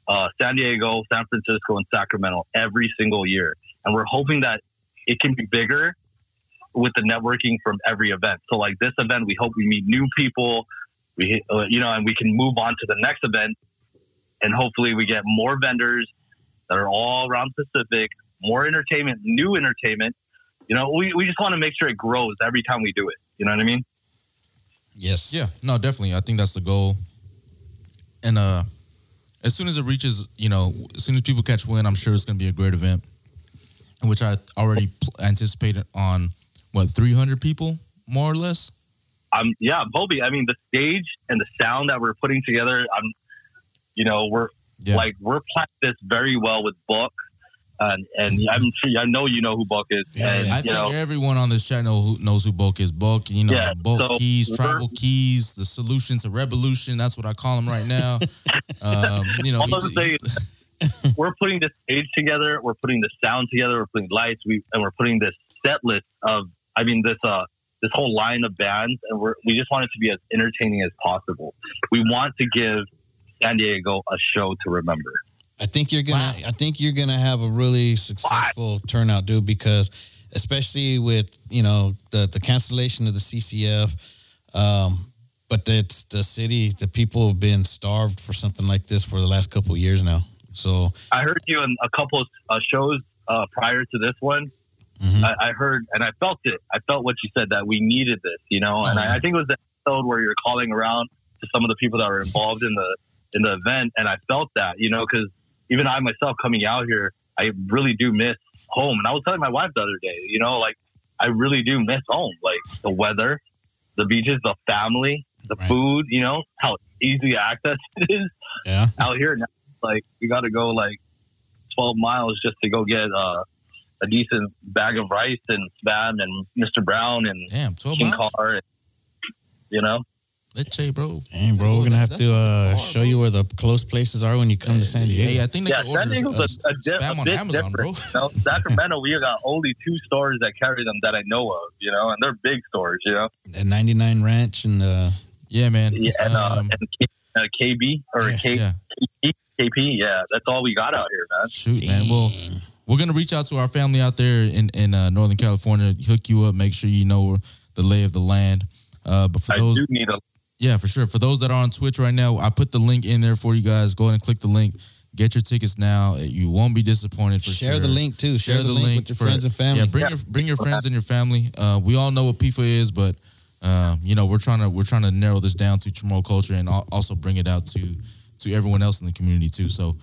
uh, San Diego, San Francisco, and Sacramento every single year, and we're hoping that it can be bigger with the networking from every event. So, like this event, we hope we meet new people we uh, you know and we can move on to the next event and hopefully we get more vendors that are all around pacific more entertainment new entertainment you know we, we just want to make sure it grows every time we do it you know what i mean
yes.
yeah, no, definitely. I think that's the goal. And uh, as soon as it reaches, you know, as soon as people catch wind, I'm sure it's going to be a great event, which I already pl- anticipated on what 300 people more or less.
i'm yeah i'm i mean the stage and the sound that we're putting together i'm you know we're
Yeah.
like we're planning this very well with book and and i'm sure i know you know who book is
Yeah,
and.
I think
know
everyone on this channel who knows who Bulk is. Bulk, you know,
Yeah,
Bulk
so
Keys, Tribal Keys, the solution to revolution. That's what I call him right now. um, you know, he-
I'm saying is we're putting this stage together, we're putting the sound together, we're putting lights, we and we're putting this set list of I mean this uh this whole line of bands and we're we just want it to be as entertaining as possible. We want to give San Diego a show to remember.
I think you're gonna. I think you're gonna have a really successful turnout, dude. Because especially with you know the the cancellation of the CCF, um, but it's the city. The people have been starved for something like this for the last couple of years now. So
I heard you in a couple of uh, shows uh, prior to this one.
mhm.
I, I heard and I felt it. I felt what you said that we needed this, you know. And I, I think it was the episode where you're calling around to some of the people that were involved in the in the event, and I felt that, you know, because even I myself coming out here, I really do miss home. And I was telling my wife the other day, you know, like I really do miss home, like the weather, the beaches, the family, the
Right.
food, you know, how easy access it is
yeah,
out here. Now, like you got to go like 12 miles just to go get uh, a decent bag of rice and spam and Mr. Brown and
damn, 12
King
miles.
Car. And, you know,
Let's say, bro.
Dang, bro, we're gonna have to uh,
far,
show
bro.
you where the close places are when you come to San Diego.
Hey, I think they
yeah,
can
San
order
Diego's
uh,
a, a, di-
spam
a
on Amazon, bro.
different. You know, Sacramento, we got only two stores that carry them that I know of, you know, and they're big stores, you know,
At 99 Ranch and uh,
Yeah, man.
yeah, and, uh,
Um,
and K, uh, KB or
Yeah,
K,
yeah.
KP, yeah, that's all we got out here, man.
Shoot, man. Well, we're gonna reach out to our family out there in in uh, Northern California, hook you up, make sure you know the lay of the land. Uh, but for
I
those,
do need a
yeah, for sure. For those that are on Twitch right now, I put the link in there for you guys. Go ahead and click the link. Get your tickets now. You won't be disappointed for
share
sure.
the link too. Share, the, link, with your
for-
friends and family.
Yeah, bring
Yeah.
your bring your friends and your family. Uh, we all know what PIFA is, but uh, you know we're trying to we're trying to narrow this down to Chamorro culture and also bring it out to to everyone else in the community too. So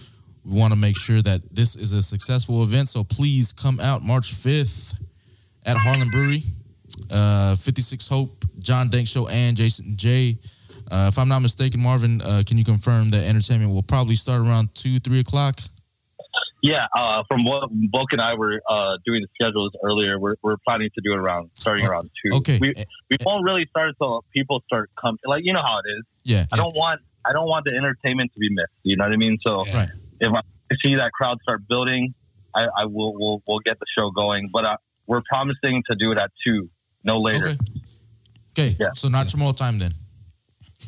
we want to make sure that this is a successful event. So please come out March fifth at Harland Brewery, uh, 56 Hope, John Dank Show, and Jason J. Uh, if I'm not mistaken, Marvin, uh, can you confirm that entertainment will probably start around two, three o'clock?
Yeah, uh, from what Bulk and I were uh, doing the schedules earlier, we're, we're planning to do it around starting
Oh,
around two.
Okay,
we,
Eh,
we won't really start until people start coming. Like you know how it is.
yeah,
I don't want I don't want the entertainment to be missed. You know what I mean? So
Yeah.
If I see that crowd start building, I, I will will we'll get the show going. But uh, we're promising to do it at two, no later.
Okay. Okay.
Yeah.
So not tomorrow time then.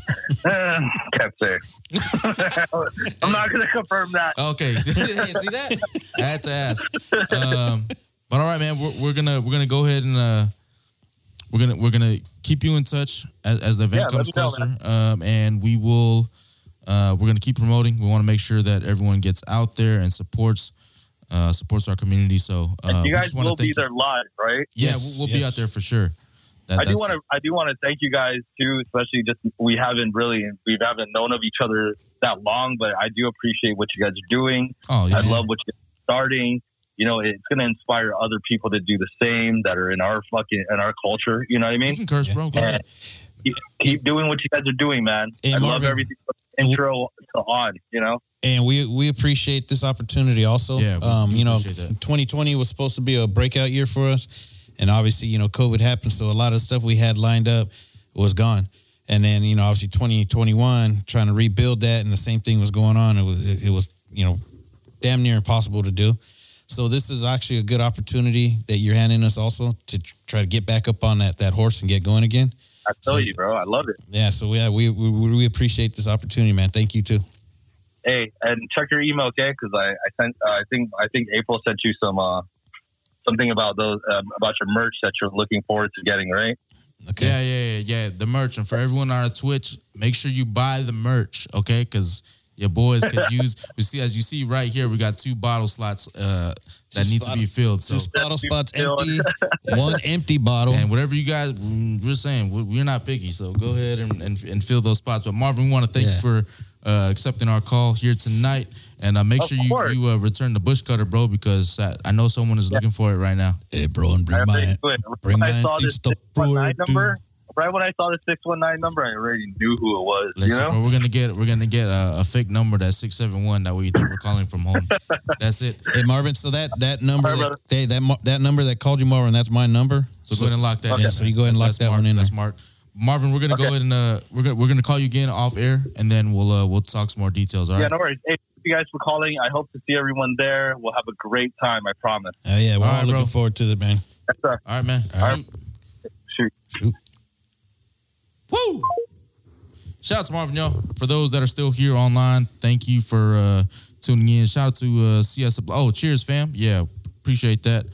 Can't say. I'm not going to confirm that.
Okay, see that? I had to ask. Um, but all right, man, we're, we're gonna we're gonna go ahead and uh, we're gonna we're gonna keep you in touch as, as the event
Yeah,
comes
me know,
closer, um, and we will uh, we're gonna keep promoting. We want to make sure that everyone gets out there and supports uh, supports our community. So uh,
you guys
just wanna
will
thank
be there live, right?
Yeah,
Yes,
we'll, we'll be out there for sure. That,
I do want to. I do want to thank you guys too, especially just we haven't really we haven't known of each other that long, but I do appreciate what you guys are doing.
Oh yeah,
I love what you're starting. You know, it's going to inspire other people to do the same that are in our fucking in our culture. You know what I
you
mean?
can curse, bro. Go ahead.
Keep, keep doing what you guys are doing, man.
Hey,
I love everything intro to on. You know,
and we we appreciate this opportunity also.
Yeah,
um, you know,
that.
2020 was supposed to be a breakout year for us, and obviously, you know, COVID happened, so a lot of stuff we had lined up was gone. And then, you know, obviously 2021, trying to rebuild that, and the same thing was going on. It was it, it was you know, damn near impossible to do. So this is actually a good opportunity that you're handing us also to try to get back up on that that horse and get going again.
I tell
So-
you, bro, I love it.
Yeah, so yeah, we we, we appreciate this opportunity, man. Thank you too.
Hey, and check your email, okay? Because I, I sent. Uh, I think I think April sent you some uh, something about those um, about your merch that you're looking forward to getting, right?
Okay.
Yeah, yeah, yeah, yeah. The merch, and for everyone on our Twitch, make sure you buy the merch, okay? Because your boys could use. We see, as you see right here, we got two bottle slots uh, that
Two
need to be filled. So,
Two bottle spots empty, one empty bottle.
and whatever you guys, mm, we're saying we- we're not picky. So go ahead and, and, and fill those spots. But Marvin, we want to thank
Yeah.
you for uh, accepting our call here tonight, and uh, make
Of
sure you
course.
you uh, return the bush cutter, bro, because uh, I know someone is looking for it right now.
Hey, bro, and bring
I
my
already knew it.
bring
when I
my
saw this
antiques to
619
Puerto.
number, right when I saw the six one nine number, I already knew who it was.
Let's
you know,
bro, we're gonna get we're gonna get a, a fake number that's six seven one. That we think we're calling from home. That's it.
Hey, Marvin. So that that number,
All right,
that, hey, that that number that called you, Marvin, that's my number.
So, go ahead and lock that
Okay.
in.
So you go ahead and lock
That's
that
Mark.
one in
That's
there.
Mark. Marvin, we're gonna go ahead and uh, we're gonna we're gonna call you again off air, and then we'll uh, we'll talk some more details. All right.
yeah, no worries. Hey, thank you guys for calling. I hope to see everyone there. We'll have a great time. I promise.
Oh yeah, we're
All
all,
right,
looking
bro.
forward to it, man.
Yes, sir.
All right, man.
All right.
Shoot.
Shoot.
Woo! Shout out to Marvin, y'all. For those that are still here online, thank you for uh, tuning in. Shout out to uh, CS. Oh, cheers, fam. Yeah, appreciate that.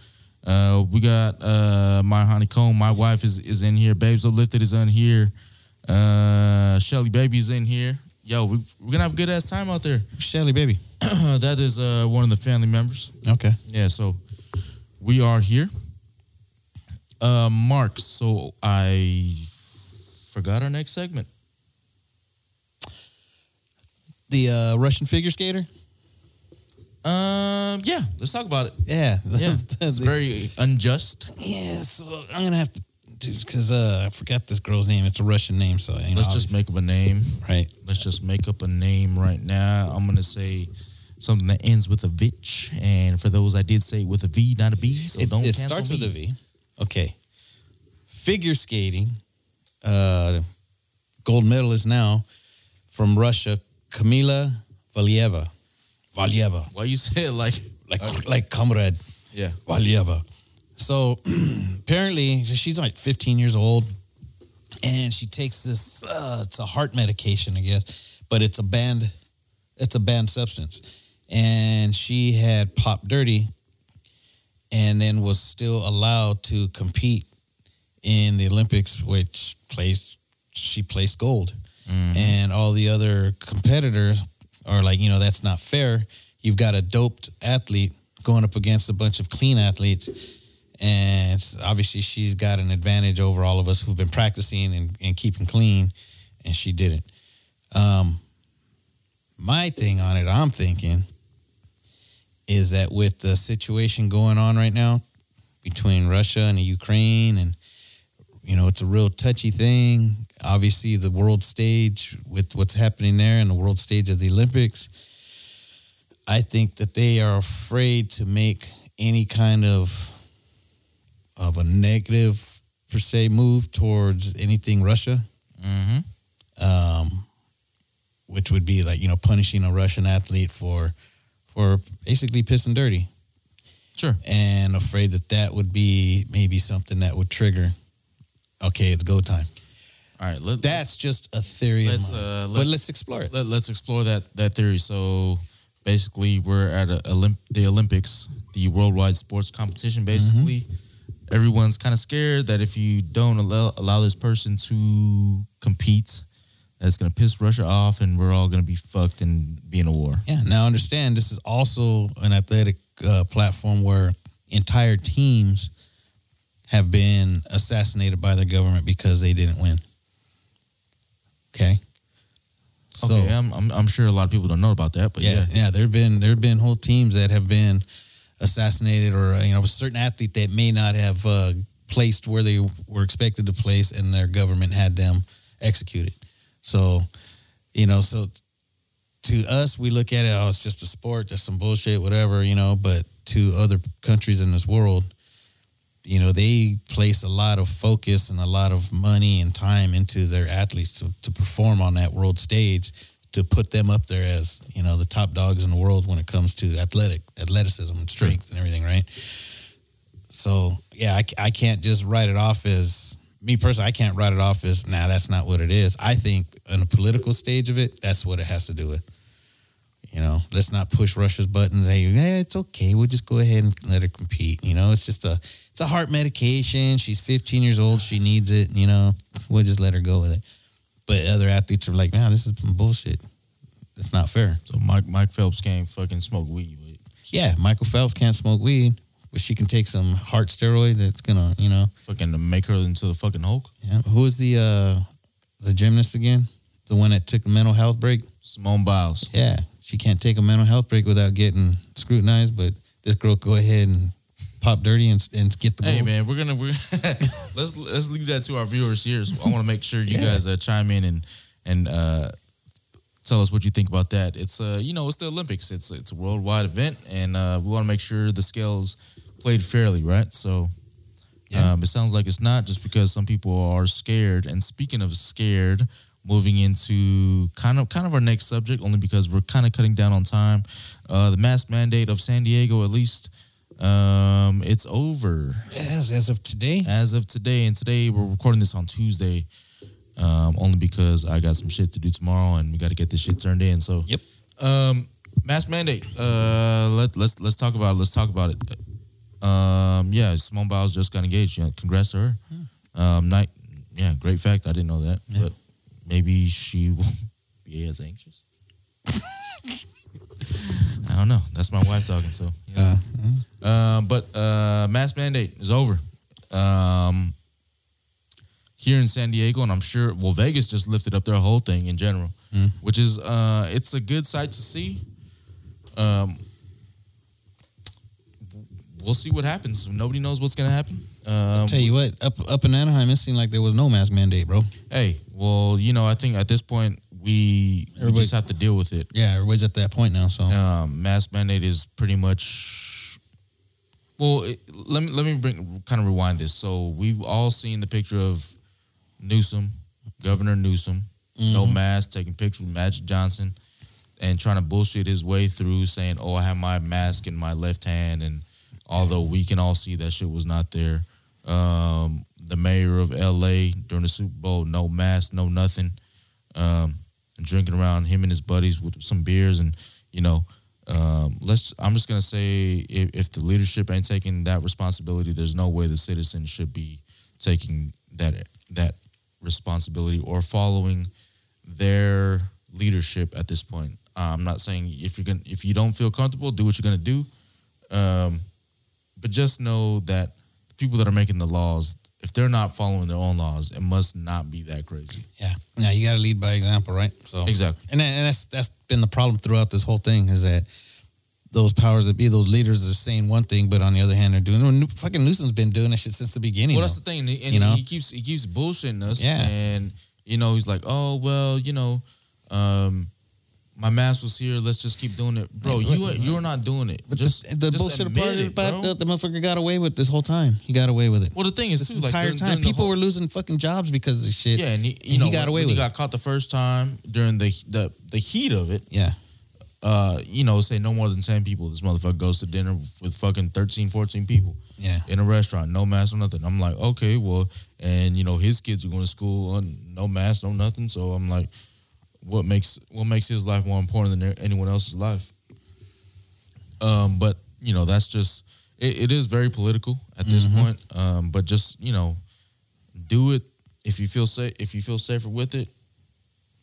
Uh, we got uh, my honeycomb. My wife is is in here. Babes uplifted is in here. Uh, Shelly baby's in here. Yo, we, we're gonna have a good ass time out there.
Shelly, baby.
that is uh, one of the family members.
Okay.
Yeah, so we are here. Uh, Mark, so I forgot our next segment.
The uh, Russian figure skater.
Um, yeah, let's talk about it.
Yeah.
Yeah, it's very unjust.
yeah. So I'm gonna have to, because uh, I forgot this girl's name. It's a Russian name, so you know,
Let's just make up a name.
right.
Let's just make up a name right now. I'm gonna say something that ends with a vitch, and for those I did say with a V, not a B. So
it,
don't
it starts
me.
with a V. Okay. Figure skating, uh, gold medalist now from Russia, Kamila Valieva. Valieva,
Why you say it like
like
Okay.
like comrade
yeah?
Valieva. So apparently she's like 15 years old, and she takes this. Uh, it's a heart medication, I guess, but it's a banned. It's a banned substance, and she had popped dirty, and then was still allowed to compete in the Olympics, which placed she placed gold, and all the other competitors are like, you know, that's not fair. You've got a doped athlete going up against a bunch of clean athletes, and obviously she's got an advantage over all of us who've been practicing and, and keeping clean, and she didn't. Um, my thing on it, I'm thinking, is that with the situation going on right now between Russia and Ukraine, and you know, it's a real touchy thing. Obviously, the world stage with what's happening there and the world stage of the Olympics, I think that they are afraid to make any kind of of a negative per se move towards anything Russia
Mm-hmm.
um, which would be like you know punishing a Russian athlete for for basically pissing dirty,
Sure.
and afraid that that would be maybe something that would trigger. Okay, it's go time.
All right, let,
That's just a theory.
let's uh,
but
let's,
let's explore it.
let, let's explore that that theory. So basically, we're at a Olymp- the Olympics, the worldwide sports competition. Basically, everyone's kind of scared that if you don't allow, allow this person to compete, that's gonna piss Russia off, and we're all gonna be fucked and be in a war.
Yeah. Now understand, this is also an athletic uh, platform where entire teams have been assassinated by their government because they didn't win. Okay. So
okay, I'm, I'm I'm sure a lot of people don't know about that, but
yeah,
yeah,
yeah, there've been there've been whole teams that have been assassinated, or you know, a certain athlete that may not have uh, placed where they were expected to place, and their government had them executed. So, you know, so to us, we look at it, oh, it's just a sport, just some bullshit, whatever, you know. But to other countries in this world, you know, they place a lot of focus and a lot of money and time into their athletes to, to perform on that world stage to put them up there as, you know, the top dogs in the world when it comes to athletic, athleticism and strength and everything, right? So, yeah, I, I can't just write it off as, me personally, I can't write it off as, nah, that's not what it is. I think in a political stage of it, that's what it has to do with. You know, let's not push Russia's buttons. Hey, hey, it's okay. We'll just go ahead and let her compete. You know, it's just a it's a heart medication. She's 15 years old. She needs it. You know, we'll just let her go with it. But other athletes are like, man, this is some bullshit. It's not fair.
So Mike Mike Phelps can't fucking smoke weed. But
Yeah, Michael Phelps can't smoke weed, but she can take some heart steroid that's gonna, you know.
fucking make her into the fucking Hulk.
Yeah. Who is the uh the gymnast again? The one that took the mental health break?
Simone Biles.
Yeah, she can't take a mental health break without getting scrutinized. But this girl go ahead and pop dirty and, and get the
Hey
gold.
man, we're gonna we're let's let's leave that to our viewers here. So I want to make sure you
Yeah.
guys uh, chime in and and uh, tell us what you think about that. It's uh you know it's the Olympics. It's it's a worldwide event, and uh, we want to make sure the scales played fairly, right? So.
Yeah.
Um, it sounds like it's not just because some people are scared. And speaking of scared, moving into kind of kind of our next subject, only because we're kind of cutting down on time. Uh, the mask mandate of San Diego, at least, um, it's over
As, as of today,
as of today. And today we're recording this on Tuesday, um, only because I got some shit to do tomorrow, and we got to get this shit turned in. So,
Yep.
Um, mask mandate. Uh, let let's let's talk about it. Let's talk about it. Um, yeah, Simone Biles just got engaged. Yeah, congrats to her. Um, night. Yeah, great fact. I didn't know that,
Yeah.
but maybe she won't be as anxious. I don't know. That's my wife talking. So, yeah.
uh,
Um, but uh, mask mandate is over. Um, here in San Diego, and I'm sure, well, Vegas just lifted up their whole thing in general,
Mm.
which is uh, it's a good sight to see. Um, we'll see what happens. Nobody knows what's gonna happen. Um, I'll
tell you what, up up in Anaheim, it seemed like there was no mask mandate, bro.
hey, well, you know, I think at this point we, we just have to deal with it.
Yeah, everybody's at that point now. So
um, mask mandate is pretty much. Well, it, let me let me bring kind of rewind this. So we've all seen the picture of Newsom, Governor Newsom, no
Mhm.
mask, taking pictures with Magic Johnson, and trying to bullshit his way through, saying, "Oh, I have my mask in my left hand," and although we can all see that shit was not there. Um, the mayor of L.A. during the Super Bowl, no mask, no nothing, um, drinking around him and his buddies with some beers, and you know, um, let's. I'm just gonna say, if, if the leadership ain't taking that responsibility, there's no way the citizens should be taking that that responsibility or following their leadership at this point. I'm not saying if you're gonna if you don't feel comfortable, do what you're gonna do. Um, but just know that the people that are making the laws, if they're not following their own laws, it must not be that crazy.
yeah, yeah, you got to lead by example, right? So
Exactly.
and that- and that's that's been the problem throughout this whole thing is that those powers that be, those leaders are saying one thing, but on the other hand, they're doing. Well, fucking Newsom's been doing that shit since the beginning.
Well,
though.
that's the thing, and
you know?
he keeps he keeps bullshitting us.
Yeah.
and you know he's like, oh well, you know, um, my mask was here. Let's just keep doing it, bro. You you're not doing it.
But
just
the, the
just
bullshit part
it,
about the, the motherfucker got away with this whole time. He got away with it.
Well, the thing is,
this
too,
entire
like during,
time,
during
people
whole-
were losing fucking jobs because of this shit.
yeah, and he, you
and
know
he got
when,
away
when
with
he got caught the first time during the the the heat of it.
Yeah.
uh, you know, say no more than 10 people. This motherfucker goes to dinner with fucking 13, 14 people
Yeah.
in a restaurant, no mask, or nothing. I'm like, okay, well, and you know, his kids are going to school on no mask, no nothing. So I'm like, what makes what makes his life more important than anyone else's life? Um, but you know, that's just it, it is very political at this point. Um, but just you know, do it if you feel safe. If you feel safer with it,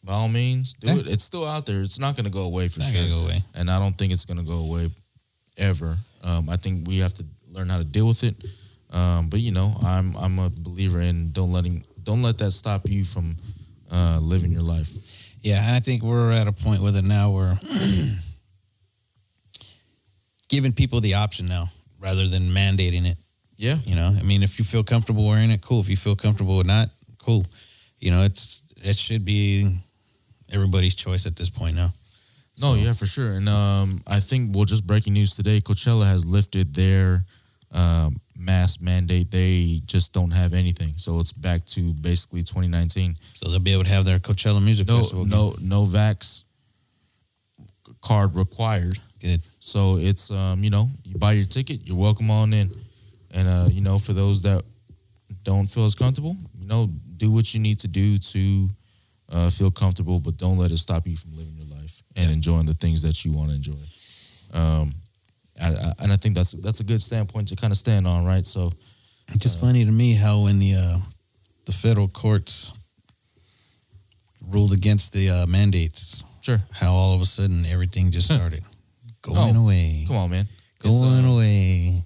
by all means, do
Yeah.
it. It's still out there. It's not going to go away for
Not
sure
go away.
and I don't think it's gonna go away ever. Um, I think we have to learn how to deal with it. Um, but you know, I'm I'm a believer in don't letting don't let that stop you from uh, living your life.
Yeah, and I think we're at a point with it now where we're giving people the option now rather than mandating it.
Yeah,
You know, I mean, if you feel comfortable wearing it, cool. If you feel comfortable with not, cool. You know, it's it should be everybody's choice at this point now.
no, yeah, for sure. And um, I think well, just breaking news today, Coachella has lifted their um, mask mandate. They just don't have anything, so it's back to basically 2019.
So they'll be able to have their Coachella Music
No,
Festival.
no, no vax card required.
Good.
So it's um, you know, you buy your ticket, you're welcome on in. And uh, you know, for those that don't feel as comfortable, you know, do what you need to do to uh, feel comfortable, but don't let it stop you from living your life and enjoying the things that you want to enjoy. Um, I, I, and I think that's that's a good standpoint to kind of stand on, right? So
It's just funny to me how when the uh, the federal courts ruled against the uh, mandates,
sure,
how all of a sudden everything just started going
Oh,
away,
come on, man,
going
uh,
away.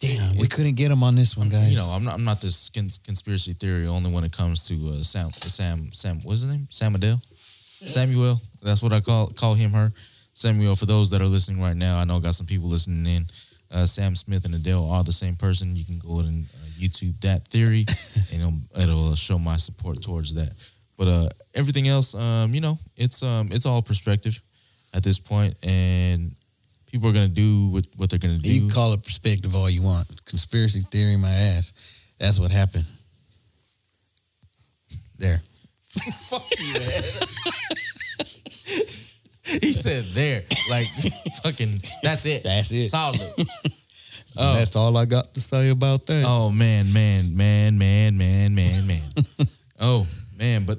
Damn, we couldn't get him on this one, guys.
You know, I'm not. I'm not this conspiracy theory only when it comes to uh, Sam. Sam. Sam. What's his name? Sam Adele. Samuel. That's what I call call him. Her. Samuel. For those that are listening right now, I know I got some people listening in. Uh, Sam Smith and Adele are the same person. You can go ahead and uh, YouTube that theory, and it'll, it'll show my support towards that. But uh, everything else, um, you know, it's um, it's all perspective at this point, and people are gonna do what, what they're gonna do.
you can call it perspective all you want. Conspiracy theory, my ass. That's what happened. There.
Fuck you, man. he said there, like fucking. That's it.
That's it.
Solid. Oh.
That's all I got to say about that.
Oh man, man, man, man, man, man, man. oh man, but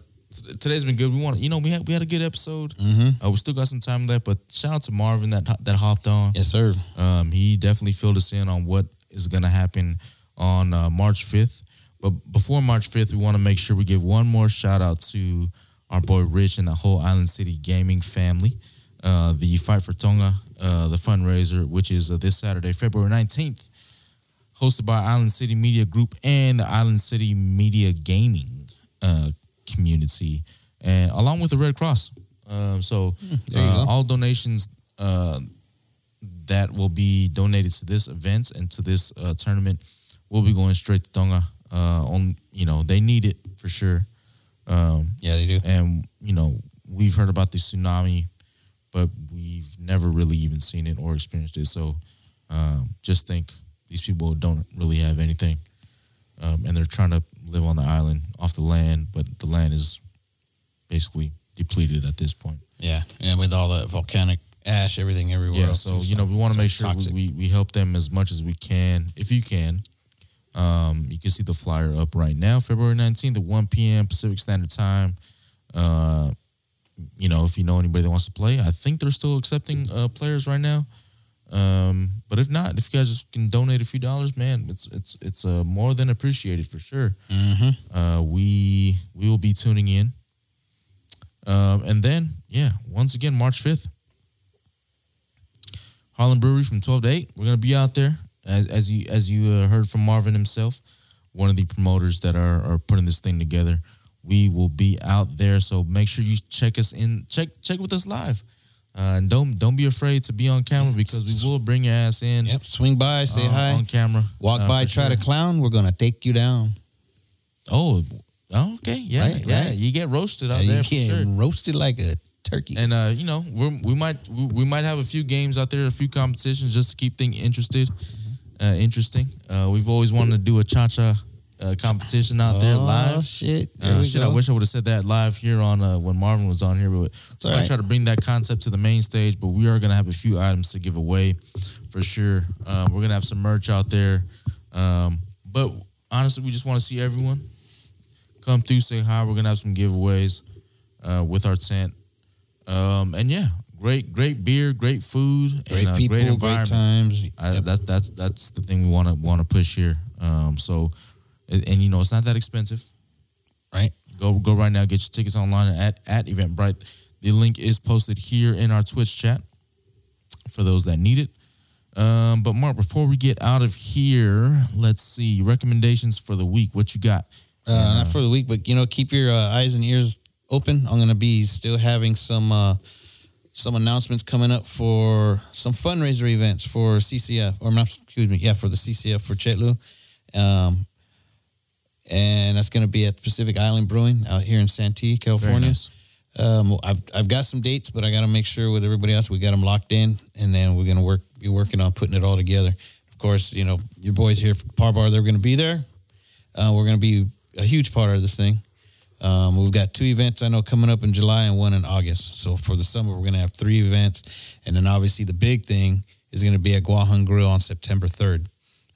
today's been good. We want, you know, we had we had a good episode.
Mm-hmm.
Uh, we still got some time left, but shout out to Marvin that that hopped on.
Yes, sir.
Um, he definitely filled us in on what is going to happen on uh, March 5th. But before March 5th, we want to make sure we give one more shout out to our boy Rich and the whole Island City gaming family. Uh, the Fight for Tonga, uh, the fundraiser, which is uh, this Saturday, February 19th, hosted by Island City Media Group and the Island City Media Gaming uh, community, and along with the Red Cross. Um, so uh, all donations uh, that will be donated to this event and to this uh, tournament will be going straight to Tonga. Uh, on you know they need it for sure, um,
Yeah, they do.
and you know we've heard about the tsunami, but we've never really even seen it or experienced it. So um, just think these people don't really have anything, um, and they're trying to live on the island off the land, but the land is basically depleted at this point.
Yeah, and with all that volcanic ash, everything everywhere.
Yeah, so you know we want to make sure we, we we help them as much as we can, if you can. Um, you can see the flyer up right now, February nineteenth at one p.m. Pacific Standard Time. Uh, you know, if you know anybody that wants to play, I think they're still accepting uh, players right now. Um, but if not, if you guys can donate a few dollars, man, it's it's it's uh, more than appreciated for sure.
Mhm.
Uh, we we will be tuning in. Um, and then, yeah, once again, March 5th, Harland Brewery from 12 to 8. We're going to be out there, as, as you as you uh, heard from Marvin himself, one of the promoters that are, are putting this thing together. We will be out there, so make sure you check us in, check check with us live, uh, and don't don't be afraid to be on camera because we will bring your ass in
Yep, swing by, say
uh,
hi,
on camera.
walk
uh,
by, try
sure.
to clown. We're gonna take you down.
Oh, oh, okay, yeah,
Right,
yeah.
right.
You get roasted out
Yeah,
there
you get
sure.
roasted like a turkey.
And uh, you know, we're, we might we, we might have a few games out there, a few competitions just to keep things interested, uh, interesting. Uh, we've always wanted to do a cha cha uh, competition out there
Oh,
live.
shit.
Uh, shit, I wish I would have said that live here on uh, when Marvin was on here, but
all
I
right.
try to bring that concept to the main stage. But we are gonna have a few items to give away for sure. Um, we're gonna have some merch out there. Um, but honestly, we just want to see everyone come through, say hi. We're gonna have some giveaways uh, with our tent. Um, and yeah, great, great beer, great food,
Great
and uh,
people,
great
great, times.
I,
Yep.
That's that's that's the thing we want to want to push here. Um, so, and, and, you know, it's not that expensive.
Right.
Go go right now. Get your tickets online at at Eventbrite. The link is posted here in our Twitch chat for those that need it. Um, but Mark, before we get out of here, let's see recommendations for the week. What you got?
Uh, not for the week, but you know, keep your uh, eyes and ears open. I'm gonna be still having some uh, some announcements coming up for some fundraiser events for CCF, or not, excuse me, yeah, for the CCF for Chetlu. Um, and that's going to be at Pacific Island Brewing out here in Santee, California.
nice.
Um, I've I've got some dates, but I got to make sure with everybody else we got them locked in, and then we're gonna work be working on putting it all together. Of course, you know your boys here for Par Bar, they're gonna be there. Uh, we're gonna be a huge part of this thing. Um, we've got two events I know coming up in July and one in August. So for the summer, we're gonna have three events, and then obviously the big thing is gonna be at Guahan Grill on September third.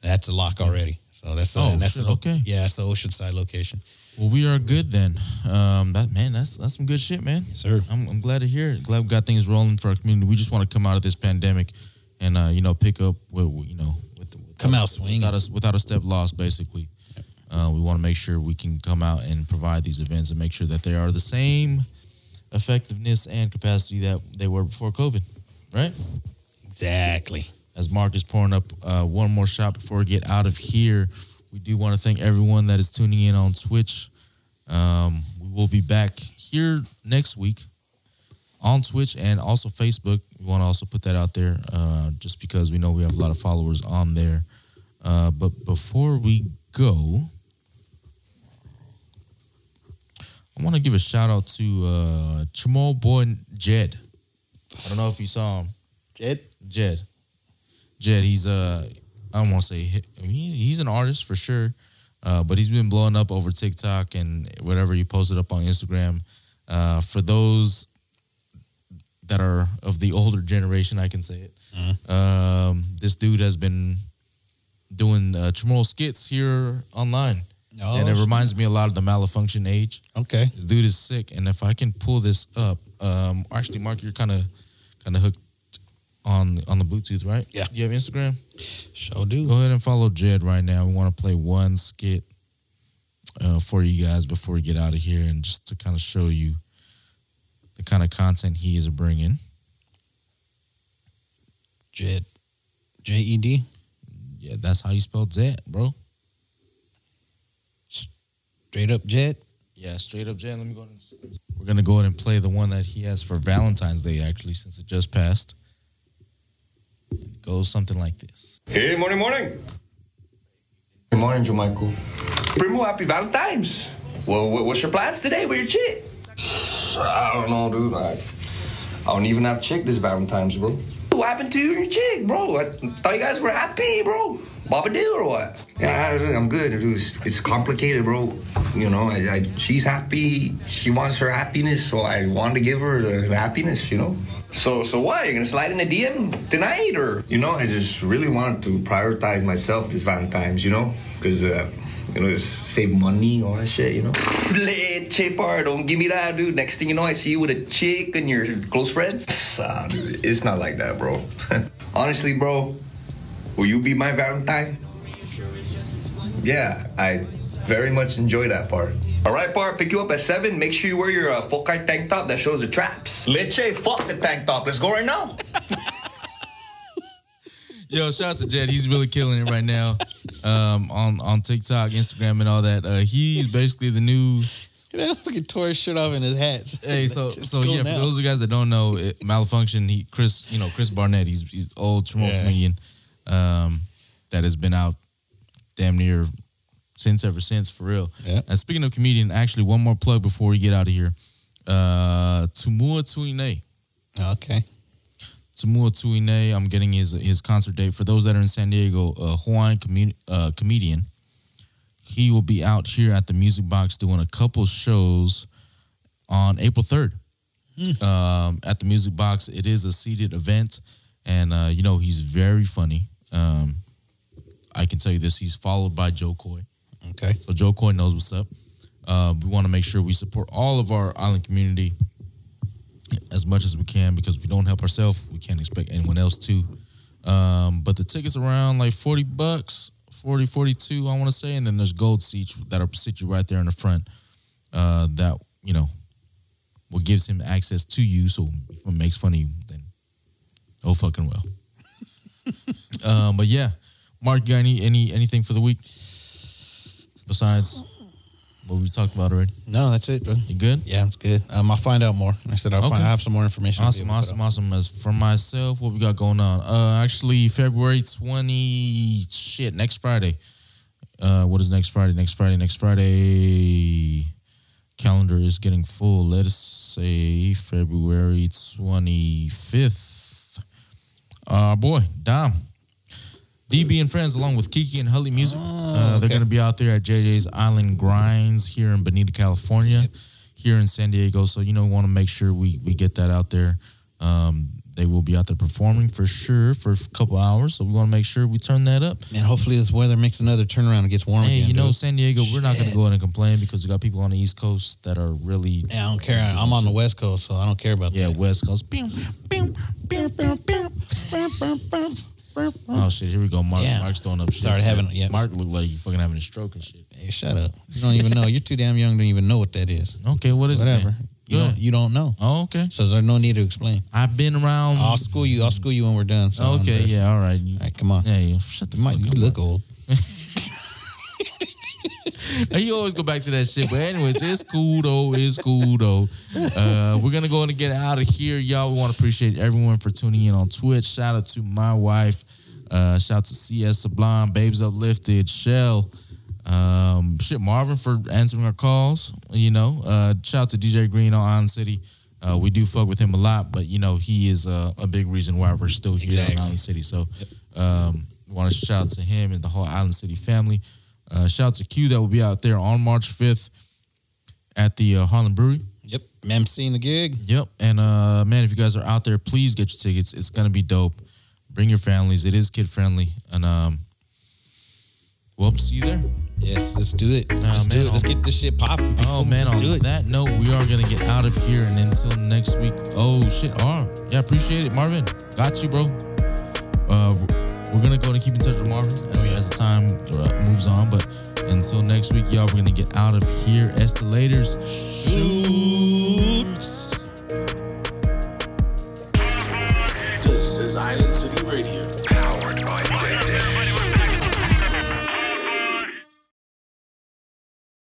That's a lock already. So that's
Oh,
and that's
shit,
the,
okay.
Yeah, that's the Oceanside location.
Well, we are good then. Um, that man, that's that's some good shit, man.
Yes, sir.
I'm, I'm glad to hear it. Glad we got things rolling for our community. We just want to come out of this pandemic and uh, you know pick up with you know with, with
Come out swinging.
without a, without a step lost. Basically, uh, we want to make sure we can come out and provide these events and make sure that they are the same effectiveness and capacity that they were before COVID. Right?
Exactly.
As Mark is pouring up uh, one more shot before we get out of here, we do want to thank everyone that is tuning in on Twitch. Um, we will be back here next week on Twitch and also Facebook. We want to also put that out there uh, just because we know we have a lot of followers on there. Uh, but before we go, I want to give a shout out to uh, Chamo boy Jed. I don't know if you saw him.
Jed.
Jed. Jed, he's uh I don't want to say he, I mean, he- he's an artist for sure, uh, but he's been blowing up over TikTok and whatever he posted up on Instagram. Uh, for those that are of the older generation, I can say it. Um, this dude has been doing uh, Chamorro skits here online,
Oh,
and it reminds me a lot of the Malafunkshun age.
Okay.
This dude is sick, and if I can pull this up, um, actually, Mark, you're kind of kind of hooked on on the Bluetooth, right?
Yeah.
You have Instagram?
Sure do.
Go ahead and follow Jed right now. We want to play one skit uh, for you guys before we get out of here, and just to kind of show you the kind of content he is bringing.
Jed. J E D.
Yeah, that's how you spell Zed, bro.
Straight up Jed.
Yeah, straight up Jed. Let me go ahead and see. We're gonna go ahead and play the one that he has for Valentine's Day, actually, since it just passed. It goes something like this.
Hey, morning, morning.
Good morning, Joe Michael.
Primo, happy Valentine's. Well, what's your plans today with your chick?
I don't know, dude. I, I don't even have chick this Valentine's, bro.
What happened to you and your chick, bro? I thought you guys were happy, bro. Baba do or what?
Yeah, I- I'm good, dude. It's, it's complicated, bro. You know, I, I, she's happy. She wants her happiness, so I wanted to give her the, the happiness, you know?
So, so what? You're gonna slide in a DM tonight, or?
You know, I just really wanted to prioritize myself this Valentine's, you know? Because, uh, you know, just save money, all that shit, you know?
Leche par, don't give me that, dude. Next thing you know, I see you with a chick and your close friends.
Ah, dude, it's not like that, bro.
Honestly, bro, will you be my Valentine?
yeah, I very much enjoy that part.
All right, Par, pick you up at seven. Make sure you wear your uh, full tank top that shows the traps. Leche, fuck the tank top. Let's go right now.
Yo, shout out to Jed. He's really killing it right now um, on on TikTok, Instagram, and all that. Uh, he's basically the new.
That fucking tore his shirt off in his hats.
Hey, so so yeah.
now.
For those of you guys that don't know, it, Malafunkshun. He Chris, you know Chris Barnett. He's he's old Tremor
Yeah.
comedian um, that has been out damn near since ever since for real.
Yeah.
And speaking of comedian, actually one more plug before we get out of here. Uh, Tumua Tuine.
Okay.
Tamua Tuine. I'm getting his his concert date for those that are in San Diego. A Hawaiian commu- uh, comedian. he will be out here at the Music Box doing a couple shows on April 3rd. Um, at the Music Box, it is a seated event, and uh, you know he's very funny. Um, I can tell you this: he's followed by Jo Koy.
Okay.
So Jo Koy knows what's up. Uh, we want to make sure we support all of our island community as much as we can because if we don't help ourselves, we can't expect anyone else to. Um, but the tickets around like 40 bucks, 40, 42, I want to say. And then there's gold seats that are sit you right there in the front uh, that, you know, what gives him access to you. So if it makes fun of you, then oh fucking well. um, but yeah, Mark, you got any, any anything for the week besides what we talked about already?
No, that's it, bro.
You good?
Yeah, it's good. Um, I'll find out more. I said I'll
Okay.
find, I have some more information.
Awesome,
able to put
awesome, awesome. As for myself, what we got going on? Uh, actually, February twenty shit next Friday. Uh, what is next Friday? Next Friday. Next Friday. Calendar is getting full. Let us say February twenty fifth. Uh, boy, Dom. DB and friends, along with Kiki and Hully Music, uh, they're
okay.
to be out there at JJ's Island Grinds here in Bonita, California, here in San Diego. So you know, we want to make sure we we get that out there. Um, they will be out there performing for sure for a couple hours. So we want to make sure we turn that up.
And hopefully this weather makes another turnaround and gets warm
Hey,
again.
you know,
dude.
San Diego, we're not going to go in and complain because we got people on the East Coast that are really
Yeah, I don't care. I'm on the West Coast, so I don't care about
yeah
that.
Yeah, West Coast. Oh shit! Here we go. Mark,
Yeah.
Mark's throwing up. Shit.
Started having- yeah.
Mark looked like you fucking having a stroke and shit.
Hey, shut up. You don't even know. You're too damn young. Don't even know what that is.
Okay, what is
Whatever.
it?
You
Go
don't. You don't know.
Oh, okay.
So there's no need to explain.
I've been around.
I'll school you. I'll school you when we're done. So
okay, yeah, all right. You-
All right, come on.
Yeah, you shut the
You might.
fuck
You
up.
look old.
you always go back to that shit. But anyways, it's cool though. It's cool though. Uh, we're gonna go and get out of here, y'all. We want to appreciate everyone for tuning in on Twitch. Shout out to my wife. Uh, shout out to CS Sublime, Babes Uplifted, Shell. Um, shit, Marvin for answering our calls. You know, uh, shout out to DJ Green on Island City. Uh, we do fuck with him a lot, but you know he is uh, a big reason why we're still here
Exactly.
in Island City. So, um, want to shout out to him and the whole Island City family. Uh, shout out to Q that will be out there on March fifth at the uh, Harland Brewery.
Yep. MC in the gig.
Yep. And uh, man, if you guys are out there, please get your tickets. It's gonna be dope. Bring your families. It is kid friendly, and um, we'll hope to see you there.
Yes, let's do it. Let's
man,
do it. Let's
on-
get this shit popping.
Oh man, on
Let's do it.
that note, we are gonna get out of here, and until next week. Oh shit, oh yeah, appreciate it, Marvin. Got you, bro. Uh, we're gonna go and keep in touch with Marvin as, the time uh, moves on, but until next week, y'all, we're gonna get out of here. Estelators, shoots.
This is Island City Radio.